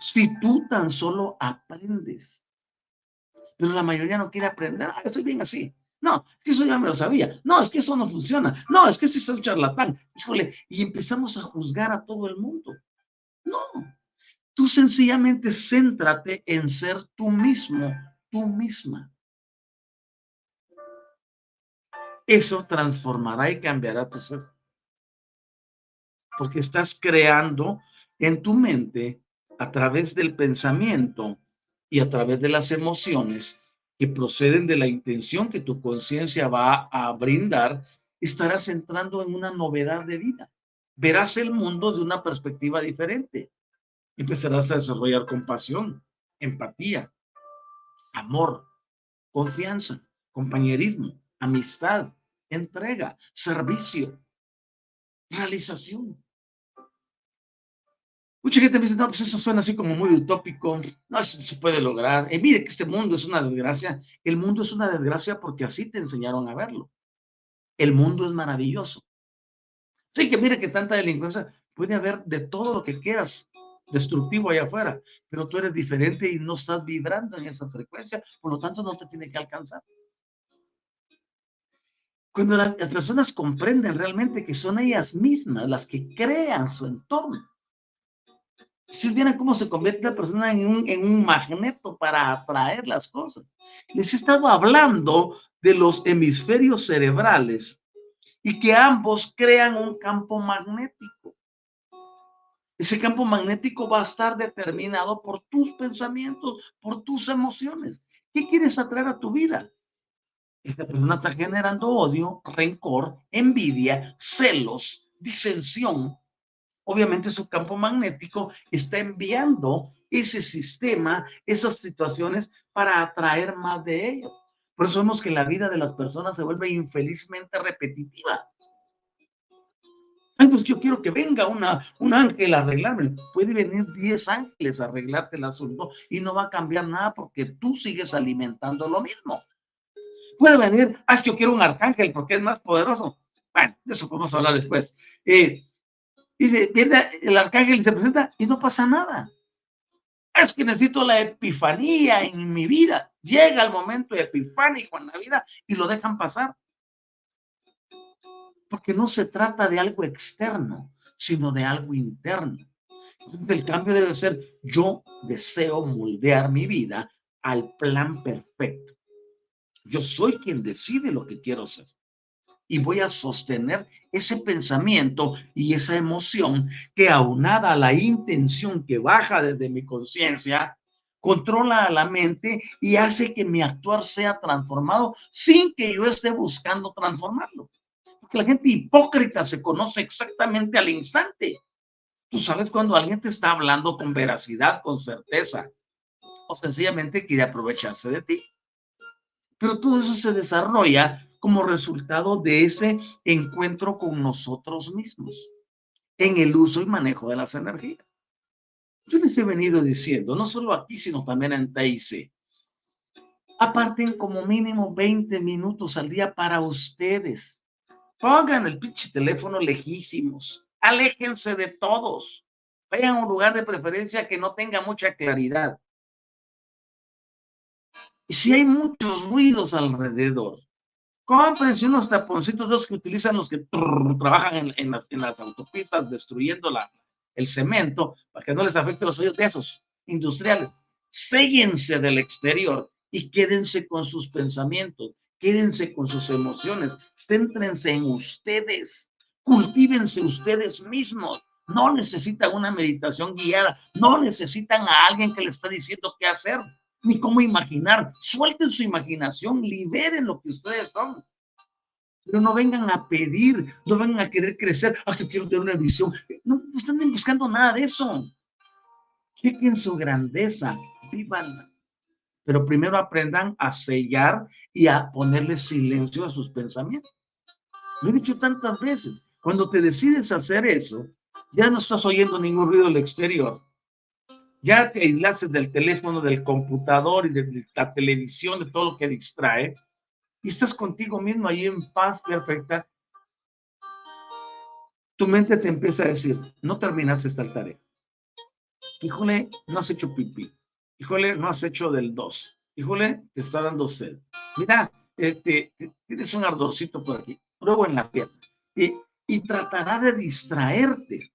[SPEAKER 1] Si tú tan solo aprendes. Pero la mayoría no quiere aprender. Ah, estoy bien así. No, es que eso ya me lo sabía. No, es que eso no funciona. No, es que eso es un charlatán. Híjole, y empezamos a juzgar a todo el mundo. No, tú sencillamente céntrate en ser tú mismo, tú misma. eso transformará y cambiará tu ser. Porque estás creando en tu mente a través del pensamiento y a través de las emociones que proceden de la intención que tu conciencia va a brindar, estarás entrando en una novedad de vida. Verás el mundo de una perspectiva diferente. Empezarás a desarrollar compasión, empatía, amor, confianza, compañerismo, amistad, entrega, servicio, realización. Mucha gente me dice, no, pues eso suena así como muy utópico, no se puede lograr. Y mire que este mundo es una desgracia. El mundo es una desgracia porque así te enseñaron a verlo. El mundo es maravilloso. Sí, que mire que tanta delincuencia puede haber de todo lo que quieras destructivo allá afuera, pero tú eres diferente y no estás vibrando en esa frecuencia, por lo tanto no te tiene que alcanzar. Cuando las personas comprenden realmente que son ellas mismas las que crean su entorno. Si vieran cómo se convierte la persona en un, en un magneto para atraer las cosas. Les he estado hablando de los hemisferios cerebrales y que ambos crean un campo magnético. Ese campo magnético va a estar determinado por tus pensamientos, por tus emociones. ¿Qué quieres atraer a tu vida? esta persona está generando odio, rencor, envidia, celos, disensión. Obviamente su campo magnético está enviando ese sistema, esas situaciones para atraer más de ellos. Por eso vemos que la vida de las personas se vuelve infelizmente repetitiva. Ay, pues yo quiero que venga una, un ángel a arreglarme. Puede venir 10 ángeles a arreglarte el asunto y no va a cambiar nada porque tú sigues alimentando lo mismo. Puede venir, ah, es que yo quiero un arcángel porque es más poderoso. Bueno, de eso podemos hablar después. Eh, dice, viene el arcángel y se presenta y no pasa nada. Es que necesito la epifanía en mi vida. Llega el momento epifánico en la vida y lo dejan pasar. Porque no se trata de algo externo, sino de algo interno. Entonces, el cambio debe ser, yo deseo moldear mi vida al plan perfecto. Yo soy quien decide lo que quiero ser. Y voy a sostener ese pensamiento y esa emoción que aunada a la intención que baja desde mi conciencia, controla a la mente y hace que mi actuar sea transformado sin que yo esté buscando transformarlo. Porque la gente hipócrita se conoce exactamente al instante. Tú sabes cuando alguien te está hablando con veracidad, con certeza, o sencillamente quiere aprovecharse de ti. Pero todo eso se desarrolla como resultado de ese encuentro con nosotros mismos en el uso y manejo de las energías. Yo les he venido diciendo, no solo aquí, sino también en TIC, aparten como mínimo 20 minutos al día para ustedes. Pongan el pinche teléfono lejísimos. Aléjense de todos. Vayan a un lugar de preferencia que no tenga mucha claridad. Y si hay muchos ruidos alrededor, cómprense unos taponcitos de los que utilizan los que trabajan en, las, autopistas destruyendo el cemento para que no les afecte los oídos de esos industriales. Séllense del exterior y quédense con sus pensamientos, quédense con sus emociones, céntrense en ustedes, cultívense ustedes mismos. No necesitan una meditación guiada, no necesitan a alguien que les está diciendo qué hacer, ni cómo imaginar. Suelten su imaginación, liberen lo que ustedes son. Pero no vengan a pedir, no vengan a querer crecer, a ah, que quiero tener una visión. No, están buscando nada de eso. Chequen su grandeza, vívanla pero primero aprendan a sellar y a ponerle silencio a sus pensamientos. Lo he dicho tantas veces, cuando te decides hacer eso, ya no estás oyendo ningún ruido del exterior. Ya te aislaste del teléfono, del computador y de la televisión, de todo lo que distrae, y estás contigo mismo ahí en paz perfecta. Tu mente te empieza a decir, no terminaste esta tarea. Híjole, no has hecho pipí híjole, no has hecho del 2, híjole, te está dando sed. Mira, eh, tienes un ardorcito por aquí, luego en la pierna, y tratará de distraerte.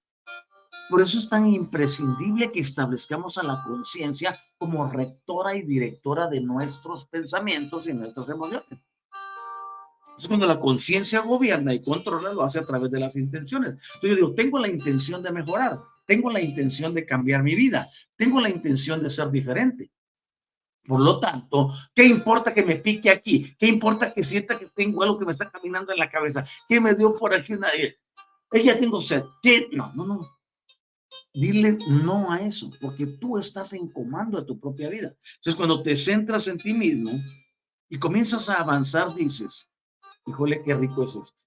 [SPEAKER 1] Por eso es tan imprescindible que establezcamos a la conciencia como rectora y directora de nuestros pensamientos y nuestras emociones. Entonces, cuando la conciencia gobierna y controla, lo hace a través de las intenciones. Entonces, yo digo, tengo la intención de mejorar tengo la intención de cambiar mi vida, tengo la intención de ser diferente. Por lo tanto, ¿qué importa que me pique aquí? ¿Qué importa que sienta que tengo algo que me está caminando en la cabeza? ¿Qué me dio por aquí una... Ella tengo sed. ¿Qué? No, no, no. Dile no a eso, porque tú estás en comando de tu propia vida. Entonces, cuando te centras en ti mismo y comienzas a avanzar, dices, híjole, qué rico es esto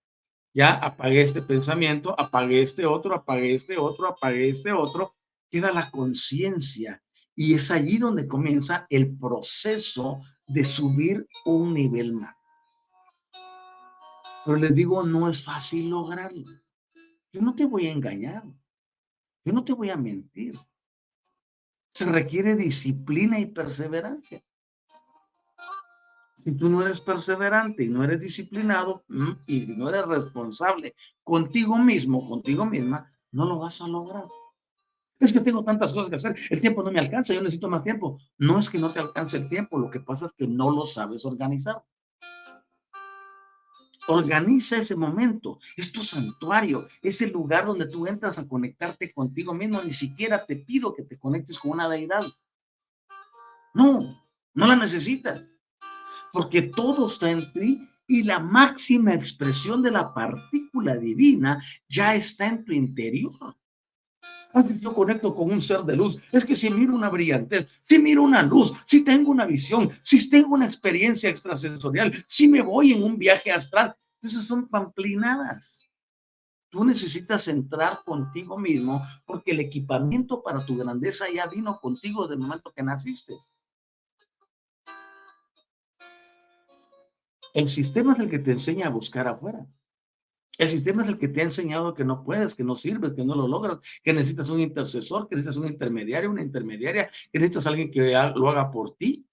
[SPEAKER 1] ya apagué este pensamiento, apagué este otro, apagué este otro, apagué este otro, queda la conciencia. Y es allí donde comienza el proceso de subir un nivel más. Pero les digo, no es fácil lograrlo. Yo no te voy a engañar. Yo no te voy a mentir. Se requiere disciplina y perseverancia. Si tú no eres perseverante y no eres disciplinado mm, y no eres responsable contigo mismo, contigo misma, no lo vas a lograr. Es que tengo tantas cosas que hacer, el tiempo no me alcanza, yo necesito más tiempo. No es que no te alcance el tiempo, lo que pasa es que no lo sabes organizar. Organiza ese momento, es tu santuario, es el lugar donde tú entras a conectarte contigo mismo. Ni siquiera te pido que te conectes con una deidad. No, no la necesitas porque todo está en ti y la máxima expresión de la partícula divina ya está en tu interior. Yo conecto con un ser de luz. Es que si miro una brillantez, si miro una luz, si tengo una visión, si tengo una experiencia extrasensorial, si me voy en un viaje astral, esas son pamplinadas. Tú necesitas entrar contigo mismo porque el equipamiento para tu grandeza ya vino contigo desde el momento que naciste. El sistema es el que te enseña a buscar afuera. El sistema es el que te ha enseñado que no puedes, que no sirves, que no lo logras, que necesitas un intercesor, que necesitas un intermediario, una intermediaria, que necesitas alguien que lo haga por ti.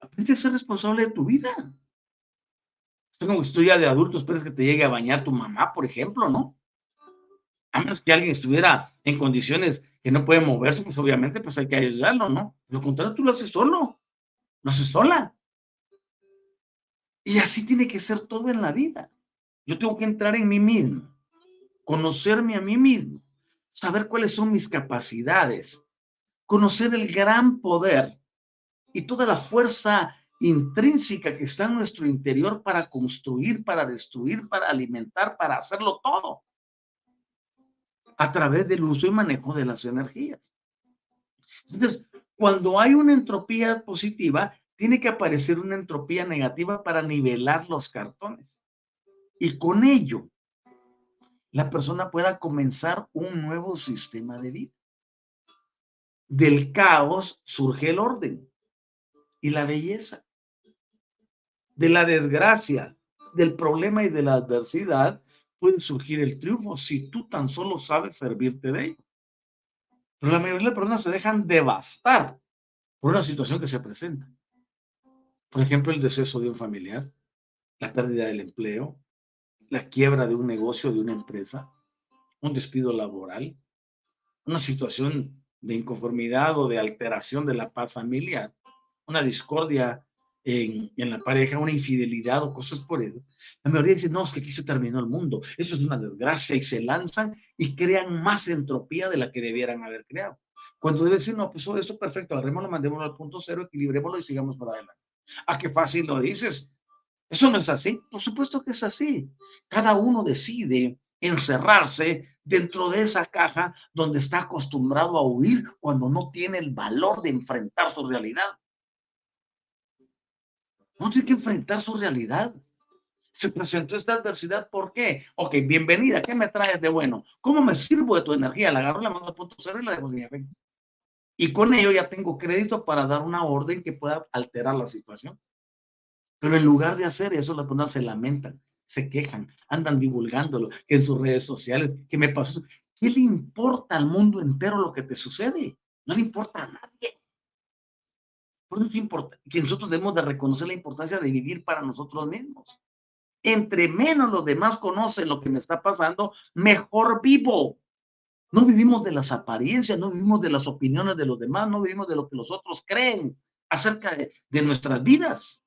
[SPEAKER 1] Aprende a ser responsable de tu vida. Es como si tú ya de adulto esperas que te llegue a bañar tu mamá, por ejemplo, ¿no? A menos que alguien estuviera en condiciones que no puede moverse, pues obviamente pues hay que ayudarlo, ¿no? Lo contrario, tú lo haces solo, lo haces sola. Y así tiene que ser todo en la vida. Yo tengo que entrar en mí mismo, conocerme a mí mismo, saber cuáles son mis capacidades, conocer el gran poder y toda la fuerza intrínseca que está en nuestro interior para construir, para destruir, para alimentar, para hacerlo todo a través del uso y manejo de las energías. Entonces, Cuando hay una entropía positiva, tiene que aparecer una entropía negativa para nivelar los cartones. Y con ello, la persona pueda comenzar un nuevo sistema de vida. Del caos surge el orden y la belleza. De la desgracia, del problema y de la adversidad puede surgir el triunfo si tú tan solo sabes servirte de ello. Pero la mayoría de las personas se dejan devastar por una situación que se presenta. Por ejemplo, el deceso de un familiar, la pérdida del empleo, la quiebra de un negocio, de una empresa, un despido laboral, una situación de inconformidad o de alteración de la paz familiar, una discordia en, la pareja, una infidelidad o cosas por eso. La mayoría dice, no, es que aquí se terminó el mundo, eso es una desgracia y se lanzan y crean más entropía de la que debieran haber creado. Cuando debe decir, no, pues eso perfecto, agarrémoslo, mandémoslo al punto cero, equilibrémoslo y sigamos para adelante. ¿A qué fácil lo dices? Eso no es así. Por supuesto que es así. Cada uno decide encerrarse dentro de esa caja donde está acostumbrado a huir cuando no tiene el valor de enfrentar su realidad. No tiene que enfrentar su realidad. Se presentó esta adversidad, ¿por qué? Ok, bienvenida, ¿qué me traes de bueno? ¿Cómo me sirvo de tu energía? La agarro, la mando a punto cero y la dejo sin efecto. Y con ello ya tengo crédito para dar una orden que pueda alterar la situación. Pero en lugar de hacer eso, las personas se lamentan, se quejan, andan divulgándolo, que en sus redes sociales, que me pasó. ¿Qué le importa al mundo entero lo que te sucede? No le importa a nadie. Por eso es importante que nosotros debemos de reconocer la importancia de vivir para nosotros mismos. Entre menos los demás conocen lo que me está pasando, mejor vivo. No vivimos de las apariencias, no vivimos de las opiniones de los demás, no vivimos de lo que los otros creen acerca de, nuestras vidas.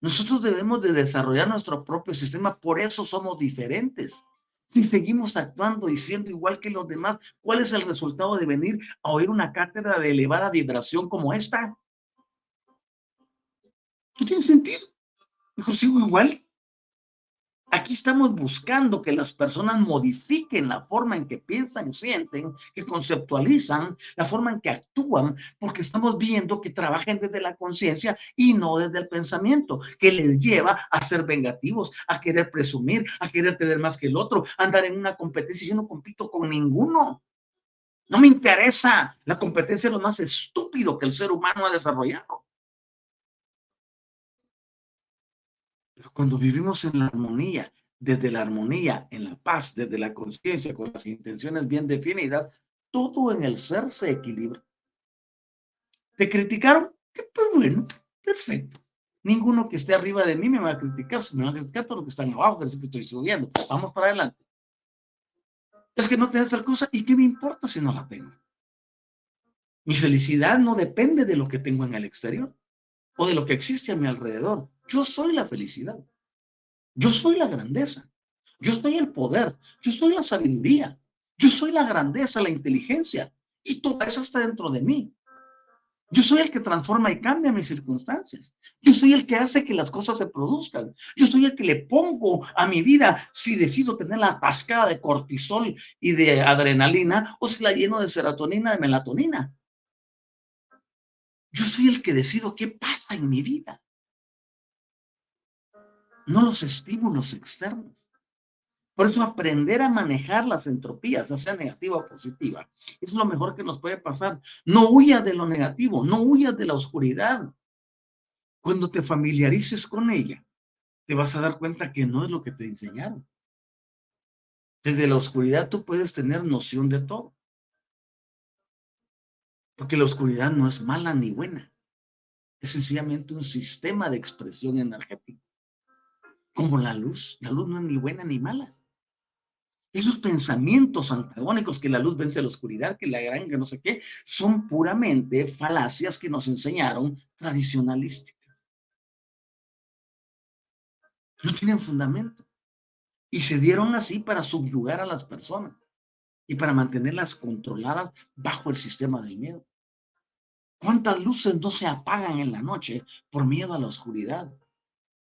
[SPEAKER 1] Nosotros debemos de desarrollar nuestro propio sistema, por eso somos diferentes. Si seguimos actuando y siendo igual que los demás, ¿cuál es el resultado de venir a oír una cátedra de elevada vibración como esta? No tiene sentido. Dijo, sigo igual. Aquí estamos buscando que las personas modifiquen la forma en que piensan, sienten, que conceptualizan, la forma en que actúan, porque estamos viendo que trabajen desde la conciencia y no desde el pensamiento, que les lleva a ser vengativos, a querer presumir, a querer tener más que el otro, a andar en una competencia. Yo no compito con ninguno. No me interesa. La competencia es lo más estúpido que el ser humano ha desarrollado. Pero cuando vivimos en la armonía, desde la armonía, en la paz, desde la conciencia, con las intenciones bien definidas, todo en el ser se equilibra. ¿Te criticaron? Pues bueno, perfecto. Ninguno que esté arriba de mí me va a criticar, se me van a criticar todos los que están abajo, que que estoy subiendo. Vamos para adelante. Es que no tengo esa cosa, ¿y qué me importa si no la tengo? Mi felicidad no depende de lo que tengo en el exterior o de lo que existe a mi alrededor. Yo soy la felicidad. Yo soy la grandeza. Yo soy el poder. Yo soy la sabiduría. Yo soy la grandeza, la inteligencia. Y todo eso está dentro de mí. Yo soy el que transforma y cambia mis circunstancias. Yo soy el que hace que las cosas se produzcan. Yo soy el que le pongo a mi vida si decido tener la atascada de cortisol y de adrenalina o si la lleno de serotonina, de melatonina. Yo soy el que decido qué pasa en mi vida, no los estímulos externos. Por eso aprender a manejar las entropías, ya sea negativa o positiva, es lo mejor que nos puede pasar. No huyas de lo negativo, no huyas de la oscuridad. Cuando te familiarices con ella, te vas a dar cuenta que no es lo que te enseñaron. Desde la oscuridad tú puedes tener noción de todo. Porque la oscuridad no es mala ni buena. Es sencillamente un sistema de expresión energética. Como la luz. La luz no es ni buena ni mala. Esos pensamientos antagónicos que la luz vence a la oscuridad, que la gran, que no sé qué, son puramente falacias que nos enseñaron tradicionalísticas. No tienen fundamento. Y se dieron así para subyugar a las personas y para mantenerlas controladas bajo el sistema del miedo. ¿Cuántas luces no se apagan en la noche por miedo a la oscuridad?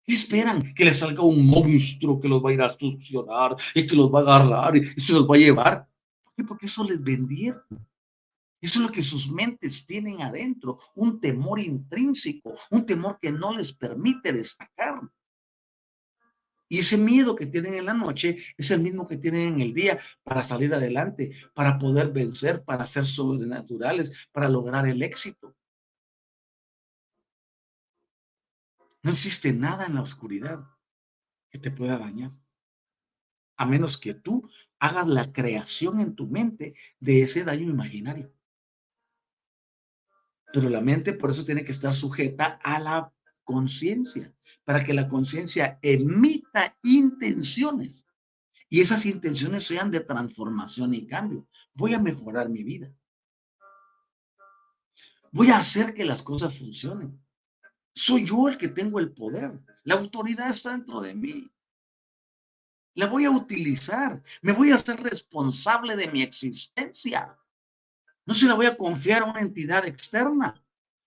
[SPEAKER 1] ¿Qué esperan? Que les salga un monstruo que los va a ir a succionar y que los va a agarrar y se los va a llevar. ¿Por qué? Porque eso les vendieron. Eso es lo que sus mentes tienen adentro, un temor intrínseco, un temor que no les permite destacar. Y ese miedo que tienen en la noche es el mismo que tienen en el día para salir adelante, para poder vencer, para ser sobrenaturales, para lograr el éxito. No existe nada en la oscuridad que te pueda dañar, a menos que tú hagas la creación en tu mente de ese daño imaginario. Pero la mente por eso tiene que estar sujeta a la conciencia, para que la conciencia emita intenciones y esas intenciones sean de transformación y cambio. Voy a mejorar mi vida. Voy a hacer que las cosas funcionen. Soy yo el que tengo el poder. La autoridad está dentro de mí. La voy a utilizar. Me voy a hacer responsable de mi existencia. No se la voy a confiar a una entidad externa.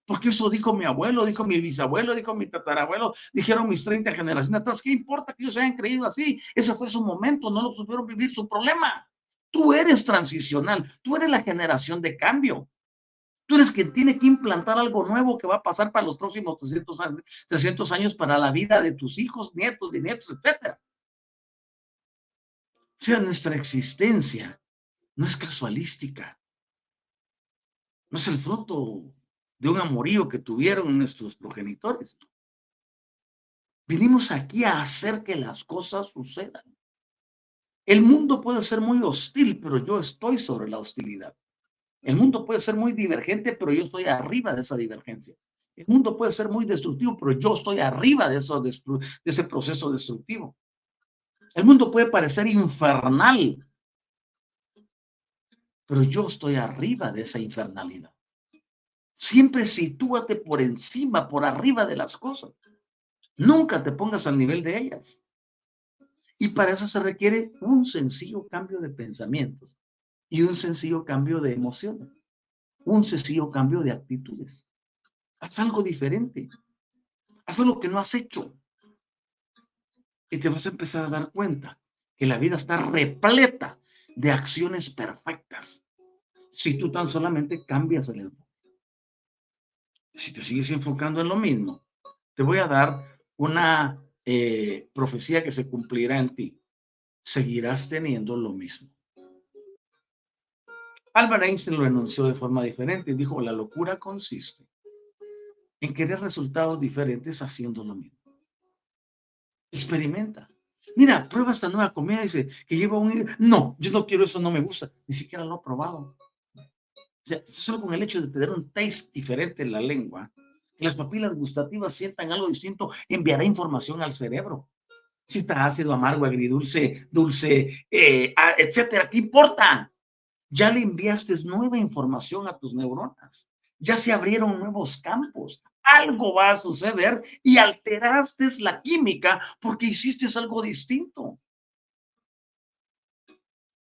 [SPEAKER 1] Porque eso dijo mi abuelo, dijo mi bisabuelo, dijo mi tatarabuelo, dijeron mis 30 generaciones atrás. ¿Qué importa que ellos hayan creído así? Ese fue su momento, no lo supieron vivir su problema. Tú eres transicional, tú eres la generación de cambio. Tú eres quien tiene que implantar algo nuevo que va a pasar para los próximos 300 años, 300 años para la vida de tus hijos, nietos, bisnietos, etc. O sea, nuestra existencia no es casualística. No es el fruto de un amorío que tuvieron nuestros progenitores. Vinimos aquí a hacer que las cosas sucedan. El mundo puede ser muy hostil, pero yo estoy sobre la hostilidad. El mundo puede ser muy divergente, pero yo estoy arriba de esa divergencia. El mundo puede ser muy destructivo, pero yo estoy arriba de, eso, de ese proceso destructivo. El mundo puede parecer infernal, pero yo estoy arriba de esa infernalidad. Siempre sitúate por encima, por arriba de las cosas. Nunca te pongas al nivel de ellas. Y para eso se requiere un sencillo cambio de pensamientos y un sencillo cambio de emociones, un sencillo cambio de actitudes. Haz algo diferente. Haz algo que no has hecho. Y te vas a empezar a dar cuenta que la vida está repleta de acciones perfectas si tú tan solamente cambias el enfoque si te sigues enfocando en lo mismo, te voy a dar una eh, profecía que se cumplirá en ti. Seguirás teniendo lo mismo. Albert Einstein lo enunció de forma diferente y dijo, la locura consiste en querer resultados diferentes haciendo lo mismo. Experimenta. Mira, prueba esta nueva comida, dice, que lleva un... No, yo no quiero eso, no me gusta. Ni siquiera lo he probado sea, solo con el hecho de tener un taste diferente en la lengua, que las papilas gustativas sientan algo distinto, enviará información al cerebro. Si está ácido, amargo, agridulce, dulce, eh, etcétera, ¿qué importa? Ya le enviaste nueva información a tus neuronas. Ya se abrieron nuevos campos. Algo va a suceder y alteraste la química porque hiciste algo distinto.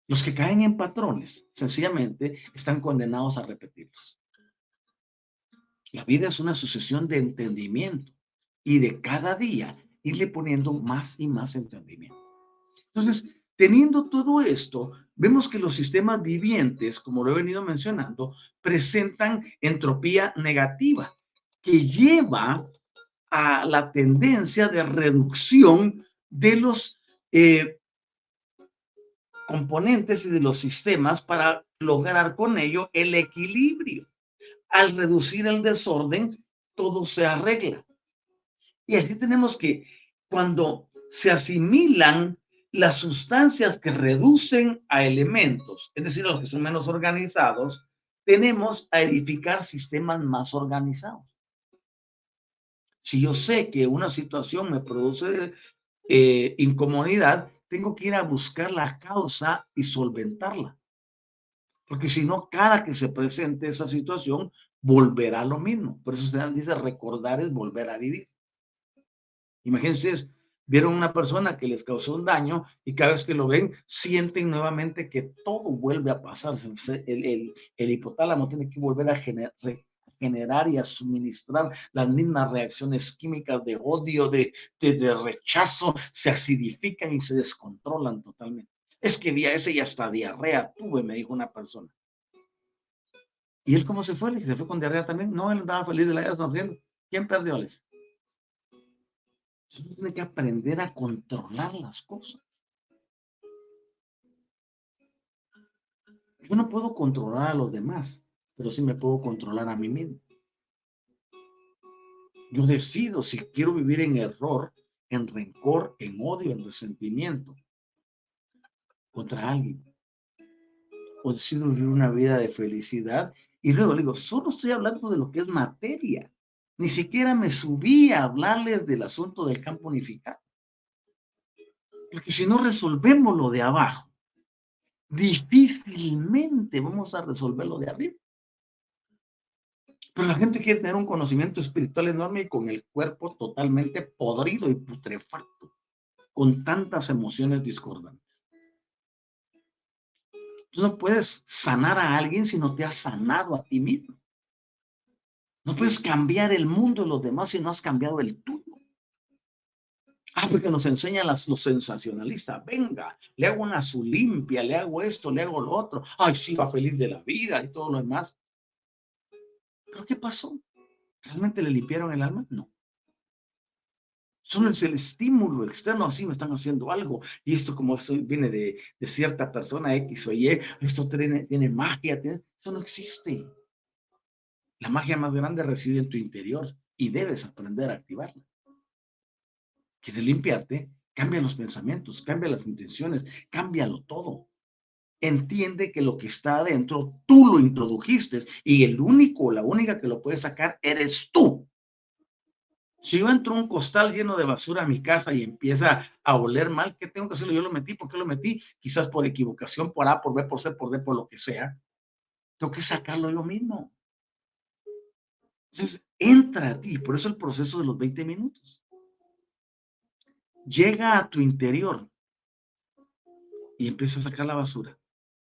[SPEAKER 1] Los que caen en patrones, sencillamente, están condenados a repetirlos. La vida es una sucesión de entendimiento y de cada día irle poniendo más y más entendimiento. Entonces, teniendo todo esto, vemos que los sistemas vivientes, como lo he venido mencionando, presentan entropía negativa, que lleva a la tendencia de reducción de los eh, componentes y de los sistemas para lograr con ello el equilibrio. Al reducir el desorden, todo se arregla. Y aquí tenemos que cuando se asimilan las sustancias que reducen a elementos, es decir, los que son menos organizados, tenemos a edificar sistemas más organizados. Si yo sé que una situación me produce eh, incomodidad, tengo que ir a buscar la causa y solventarla. Porque si no, cada que se presente esa situación, volverá lo mismo. Por eso se dice recordar es volver a vivir. Imagínense, vieron una persona que les causó un daño y cada vez que lo ven, sienten nuevamente que todo vuelve a pasar. El, el, el hipotálamo tiene que volver a generar, generar y a suministrar las mismas reacciones químicas de odio, de, de, rechazo, se acidifican y se descontrolan totalmente. Es que día ese ya hasta diarrea tuve, me dijo una persona. ¿Y él cómo se fue? ¿se fue con diarrea también? No, él andaba feliz de la vida sonriendo. ¿Quién perdió, Alex? Tiene que aprender a controlar las cosas. Yo no puedo controlar a los demás, pero sí me puedo controlar a mí mismo. Yo decido si quiero vivir en error, en rencor, en odio, en resentimiento contra alguien. O decido vivir una vida de felicidad. Y luego le digo, solo estoy hablando de lo que es materia. Ni siquiera me subí a hablarles del asunto del campo unificado. Porque si no resolvemos lo de abajo, difícilmente vamos a resolver lo de arriba. Pero la gente quiere tener un conocimiento espiritual enorme y con el cuerpo totalmente podrido y putrefacto, con tantas emociones discordantes. Tú no puedes sanar a alguien si no te has sanado a ti mismo. No puedes cambiar el mundo de los demás si no has cambiado el tuyo. Ah, porque nos enseñan los sensacionalistas. Venga, le hago una azul limpia, le hago esto, le hago lo otro. Ay, sí, va feliz de la vida y todo lo demás. ¿Pero qué pasó? ¿Realmente le limpiaron el alma? No. Solo es el estímulo externo, así me están haciendo algo. Y esto como viene de, cierta persona X o Y, esto tiene, tiene magia, eso no existe. La magia más grande reside en tu interior y debes aprender a activarla. ¿Quieres limpiarte? Cambia los pensamientos, cambia las intenciones, cámbialo todo. Entiende que lo que está adentro tú lo introdujiste y el único, la única que lo puede sacar eres tú. Si yo entro un costal lleno de basura a mi casa y empieza a oler mal, ¿qué tengo que hacer? Yo lo metí, ¿por qué lo metí? Quizás por equivocación, por A, por B, por C, por D, por lo que sea. Tengo que sacarlo yo mismo. Entonces, entra a ti, por eso el proceso de los 20 minutos. Llega a tu interior y empieza a sacar la basura.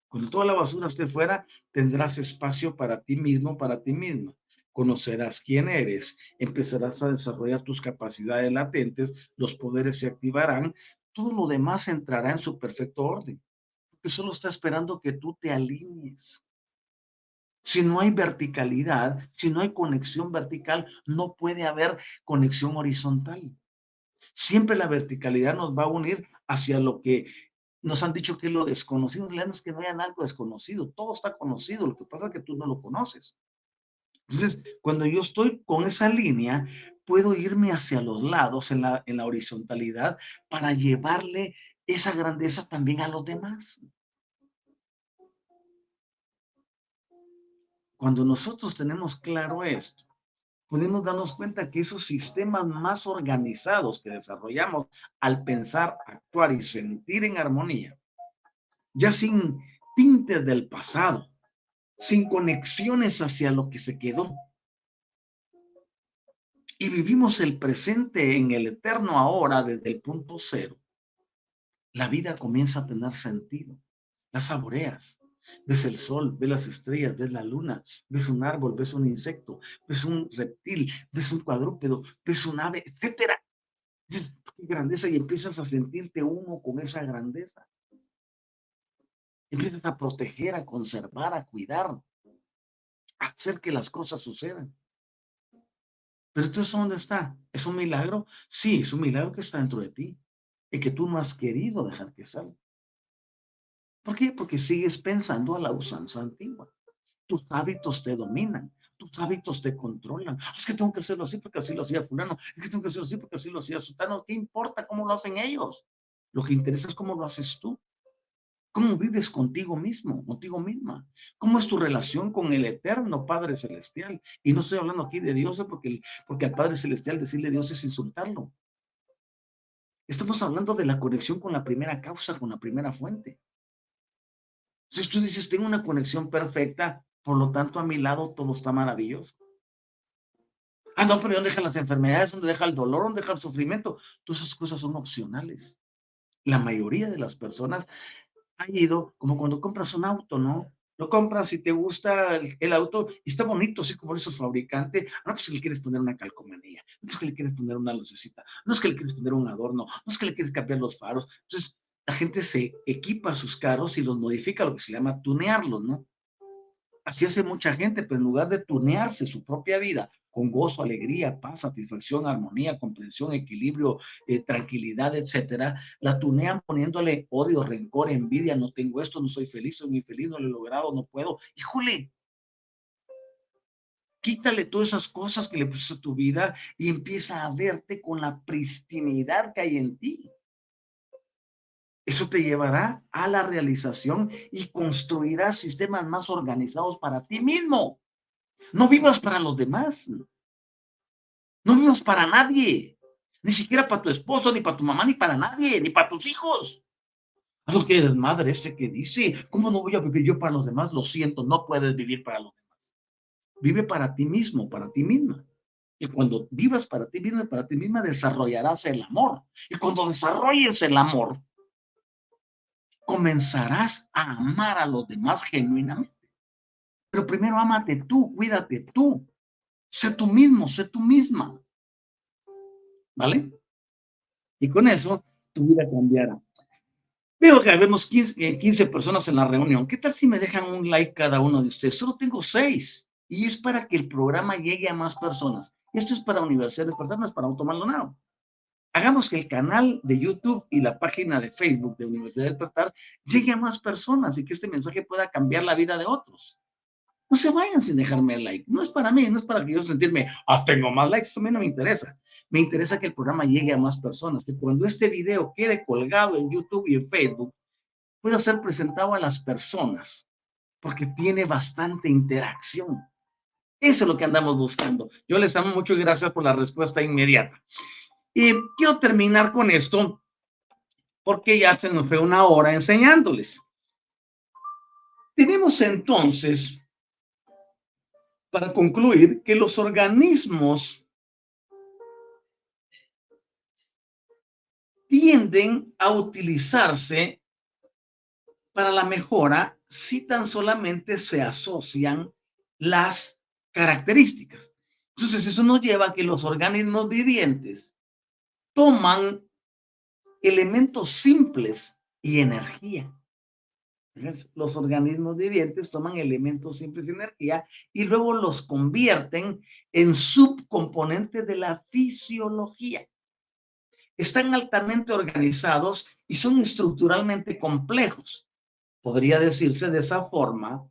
[SPEAKER 1] Cuando toda la basura esté fuera, tendrás espacio para ti mismo, para ti misma. Conocerás quién eres, empezarás a desarrollar tus capacidades latentes, los poderes se activarán, todo lo demás entrará en su perfecto orden, porque solo está esperando que tú te alinees. Si no hay verticalidad, si no hay conexión vertical, no puede haber conexión horizontal. Siempre la verticalidad nos va a unir hacia lo que nos han dicho que es lo desconocido. En es que no haya algo desconocido, todo está conocido, lo que pasa es que tú no lo conoces. Entonces, cuando yo estoy con esa línea, puedo irme hacia los lados en la, en la horizontalidad para llevarle esa grandeza también a los demás. Cuando nosotros tenemos claro esto, podemos darnos cuenta que esos sistemas más organizados que desarrollamos al pensar, actuar y sentir en armonía, ya sin tintes del pasado, sin conexiones hacia lo que se quedó, y vivimos el presente en el eterno ahora desde el punto cero, la vida comienza a tener sentido, la saboreas, Ves el sol, ves las estrellas, ves la luna, ves un árbol, ves un insecto, ves un reptil, ves un cuadrúpedo, ves un ave, etcétera. Dices, qué grandeza y empiezas a sentirte uno con esa grandeza. Empiezas a proteger, a conservar, a cuidar, a hacer que las cosas sucedan. Pero entonces, ¿dónde está? ¿Es un milagro? Sí, es un milagro que está dentro de ti y que tú no has querido dejar que salga. ¿Por qué? Porque sigues pensando a la usanza antigua. Tus hábitos te dominan, tus hábitos te controlan. Es que tengo que hacerlo así porque así lo hacía fulano, es que tengo que hacerlo así porque así lo hacía sutano. ¿Qué importa cómo lo hacen ellos? Lo que interesa es cómo lo haces tú. ¿Cómo vives contigo mismo, contigo misma? ¿Cómo es tu relación con el eterno Padre Celestial? Y no estoy hablando aquí de Dios porque, porque al Padre Celestial decirle Dios es insultarlo. Estamos hablando de la conexión con la primera causa, con la primera fuente. Entonces tú dices, tengo una conexión perfecta, por lo tanto a mi lado todo está maravilloso. Ah, no, pero ¿dónde dejan las enfermedades? ¿Dónde deja el dolor? ¿Dónde deja el sufrimiento? Todas esas cosas son opcionales. La mayoría de las personas ha ido como cuando compras un auto, ¿no? Lo compras y te gusta el, auto y está bonito, así como dice su fabricante. No, pues que le quieres poner una calcomanía, no es que le quieres poner una lucecita, no es que le quieres poner un adorno, no es que le quieres cambiar los faros. Entonces, la gente se equipa sus carros y los modifica, lo que se llama tunearlos, ¿no? Así hace mucha gente, pero en lugar de tunearse su propia vida con gozo, alegría, paz, satisfacción, armonía, comprensión, equilibrio, eh, tranquilidad, etcétera, la tunean poniéndole odio, rencor, envidia, no tengo esto, no soy feliz, soy muy feliz, no lo he logrado, no puedo. Híjole, quítale todas esas cosas que le pusiste a tu vida y empieza a verte con la pristinidad que hay en ti. Eso te llevará a la realización y construirás sistemas más organizados para ti mismo. No vivas para los demás. No vivas para nadie. Ni siquiera para tu esposo, ni para tu mamá, ni para nadie, ni para tus hijos. A lo que es madre este que dice, ¿cómo no voy a vivir yo para los demás? Lo siento, no puedes vivir para los demás. Vive para ti mismo, para ti misma. Y cuando vivas para ti mismo y para ti misma, desarrollarás el amor. Y cuando desarrolles el amor, comenzarás a amar a los demás genuinamente. Pero primero amate tú, cuídate tú. Sé tú mismo, sé tú misma. ¿Vale? Y con eso tu vida cambiará. Veo que vemos 15, 15 personas en la reunión. ¿Qué tal si me dejan un like cada uno de ustedes? Solo tengo seis. Y es para que el programa llegue a más personas. Esto es para Universidad Despertar, no es para Automaldonado hagamos que el canal de YouTube y la página de Facebook de Universidad Despertar llegue a más personas y que este mensaje pueda cambiar la vida de otros. No se vayan sin dejarme el like. No es para mí, no es para que yo sentirme, ah, tengo más likes, eso a mí no me interesa. Me interesa que el programa llegue a más personas, que cuando este video quede colgado en YouTube y en Facebook, pueda ser presentado a las personas, porque tiene bastante interacción. Eso es lo que andamos buscando. Yo les amo mucho gracias por la respuesta inmediata. Y quiero terminar con esto porque ya se nos fue una hora enseñándoles. Tenemos entonces, para concluir, que los organismos tienden a utilizarse para la mejora si tan solamente se asocian las características. Entonces, eso nos lleva a que los organismos vivientes toman elementos simples y energía. Los organismos vivientes toman elementos simples y energía y luego los convierten en subcomponentes de la fisiología. Están altamente organizados y son estructuralmente complejos. Podría decirse de esa forma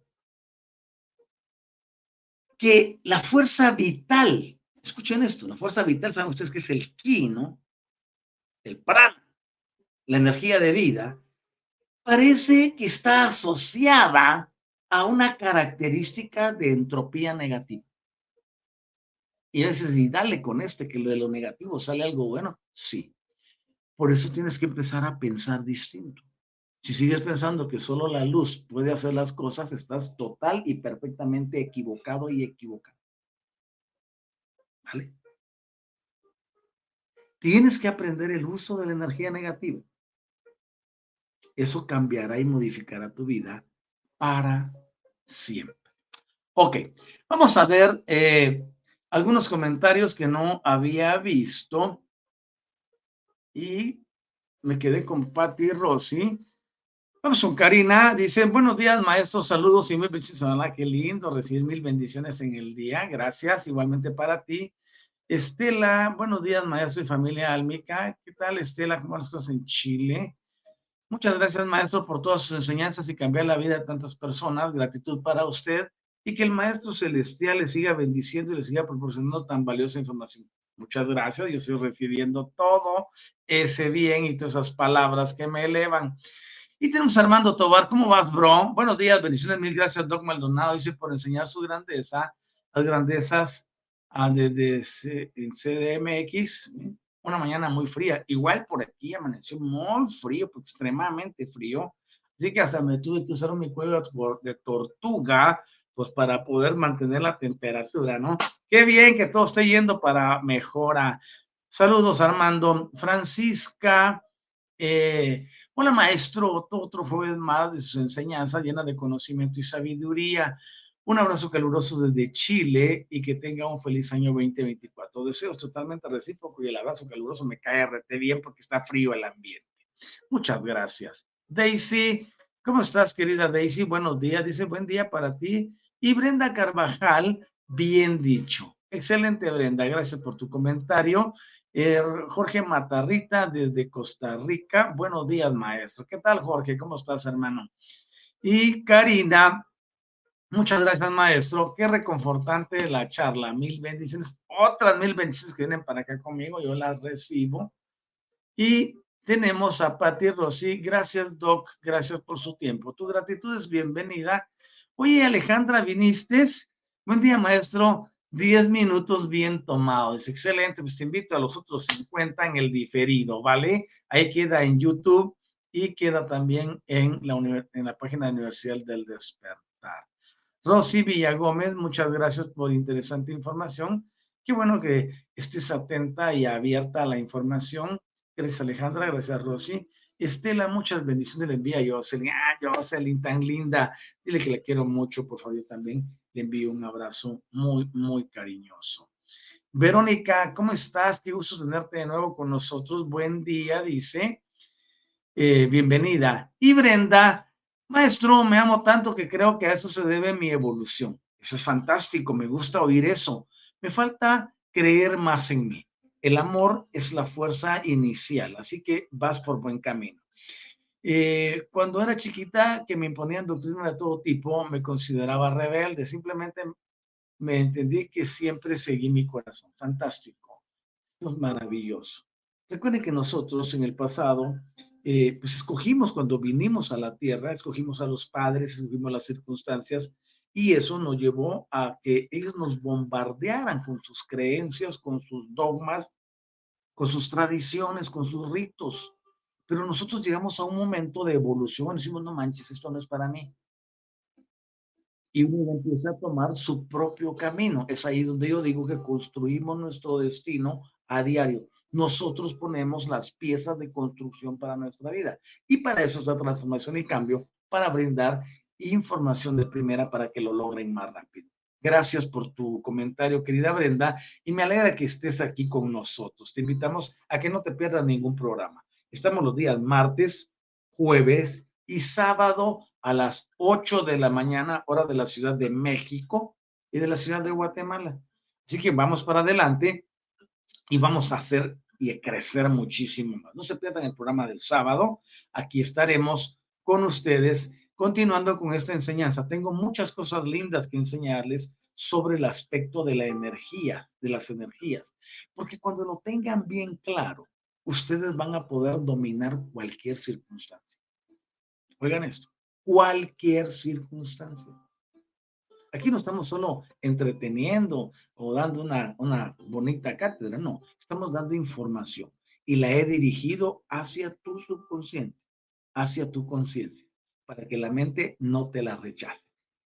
[SPEAKER 1] que la fuerza vital, escuchen esto, la fuerza vital, saben ustedes que es el ki, ¿no? El prana, la energía de vida, parece que está asociada a una característica de entropía negativa. Y a veces, y dale con este, que de lo negativo sale algo bueno, sí. Por eso tienes que empezar a pensar distinto. Si sigues pensando que solo la luz puede hacer las cosas, estás total y perfectamente equivocado y equivocado. ¿Vale? Tienes que aprender el uso de la energía negativa. Eso cambiará y modificará tu vida para siempre. Ok, vamos a ver eh, algunos comentarios que no había visto. Y me quedé con Patti Rossi. Vamos con Karina. Dice, buenos días, maestros. Saludos y mil bendiciones. Qué lindo recibir mil bendiciones en el día. Gracias. Igualmente para ti. Estela, buenos días, maestro y familia Almica. ¿Qué tal, Estela? ¿Cómo estás en Chile? Muchas gracias, maestro, por todas sus enseñanzas y cambiar la vida de tantas personas. Gratitud para usted y que el maestro celestial le siga bendiciendo y le siga proporcionando tan valiosa información. Muchas gracias. Yo estoy recibiendo todo ese bien y todas esas palabras que me elevan. Y tenemos a Armando Tobar. ¿Cómo vas, bro? Buenos días, bendiciones. Mil gracias, Doc Maldonado. Dice por enseñar su grandeza, las grandezas desde en CDMX, una mañana muy fría. Igual por aquí amaneció muy frío, extremadamente frío. Así que hasta me tuve que usar mi cuello de tortuga, pues para poder mantener la temperatura, ¿no? Qué bien que todo esté yendo para mejora. Saludos, Armando. Francisca, eh, hola maestro, otro jueves más de sus enseñanzas llena de conocimiento y sabiduría. Un abrazo caluroso desde Chile y que tenga un feliz año 2024. Deseos totalmente recíprocos y el abrazo caluroso me cae rete bien porque está frío el ambiente. Muchas gracias. Daisy, ¿cómo estás, querida Daisy? Buenos días. Dice, buen día para ti. Y Brenda Carvajal, bien dicho. Excelente, Brenda. Gracias por tu comentario. Eh, Jorge Matarrita desde Costa Rica. Buenos días, maestro. ¿Qué tal, Jorge? ¿Cómo estás, hermano? Y Karina, muchas gracias, maestro. Qué reconfortante la charla. Mil bendiciones. Otras mil bendiciones que vienen para acá conmigo, yo las recibo. Y tenemos a Patti Rossi. Gracias, Doc. Gracias por su tiempo. Tu gratitud es bienvenida. Oye, Alejandra, ¿viniste? Buen día, maestro. Diez minutos bien tomados. Excelente. Pues te invito a los otros 50 en el diferido, ¿vale? Ahí queda en YouTube y queda también en la, en la página de Universidad del Despertar. Rosy Villagómez, muchas gracias por interesante información. Qué bueno que estés atenta y abierta a la información. Gracias Alejandra, gracias Rosy. Estela, muchas bendiciones le envía a Jocelyn. Ah, Jocelyn, tan linda. Dile que la quiero mucho, por favor, yo también le envío un abrazo muy, muy cariñoso. Verónica, ¿cómo estás? Qué gusto tenerte de nuevo con nosotros. Buen día, dice. Eh, bienvenida. Y Brenda, maestro, me amo tanto que creo que a eso se debe mi evolución. Eso es fantástico, me gusta oír eso. Me falta creer más en mí. El amor es la fuerza inicial, así que vas por buen camino. Eh, cuando era chiquita, que me imponían doctrina de todo tipo, me consideraba rebelde. Simplemente me entendí que siempre seguí mi corazón. Fantástico. Es maravilloso. Recuerden que nosotros en el pasado eh, pues escogimos cuando vinimos a la tierra, escogimos a los padres, escogimos las circunstancias y eso nos llevó a que ellos nos bombardearan con sus creencias, con sus dogmas, con sus tradiciones, con sus ritos. Pero nosotros llegamos a un momento de evolución decimos, no manches, esto no es para mí. Y uno empieza a tomar su propio camino. Es ahí donde yo digo que construimos nuestro destino a diario nosotros ponemos las piezas de construcción para nuestra vida. Y para eso es la transformación y cambio, para brindar información de primera para que lo logren más rápido. Gracias por tu comentario, querida Brenda, y me alegra que estés aquí con nosotros. Te invitamos a que no te pierdas ningún programa. Estamos los días martes, jueves y sábado a las 8 de la mañana, hora de la Ciudad de México y de la Ciudad de Guatemala. Así que vamos para adelante y vamos a hacer y crecer muchísimo más. No se pierdan el programa del sábado. Aquí estaremos con ustedes continuando con esta enseñanza. Tengo muchas cosas lindas que enseñarles sobre el aspecto de la energía, de las energías, porque cuando lo tengan bien claro, ustedes van a poder dominar cualquier circunstancia. Oigan esto, cualquier circunstancia. Aquí no estamos solo entreteniendo o dando una, una bonita cátedra, no, estamos dando información y la he dirigido hacia tu subconsciente, hacia tu conciencia, para que la mente no te la rechace.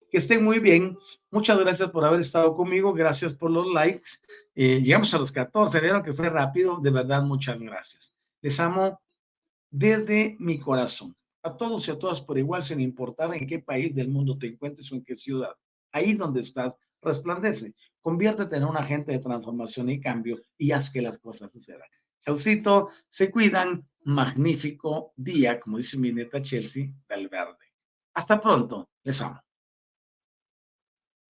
[SPEAKER 1] Que estén muy bien. Muchas gracias por haber estado conmigo. Gracias por los likes. Eh, llegamos a los 14. Vieron que fue rápido. De verdad, muchas gracias. Les amo desde mi corazón. A todos y a todas por igual, sin importar en qué país del mundo te encuentres o en qué ciudad ahí donde estás, resplandece. Conviértete en un agente de transformación y cambio y haz que las cosas sucedan. Chaucito, se cuidan. Magnífico día, como dice mi neta Chelsea, del verde. Hasta pronto. Les amo.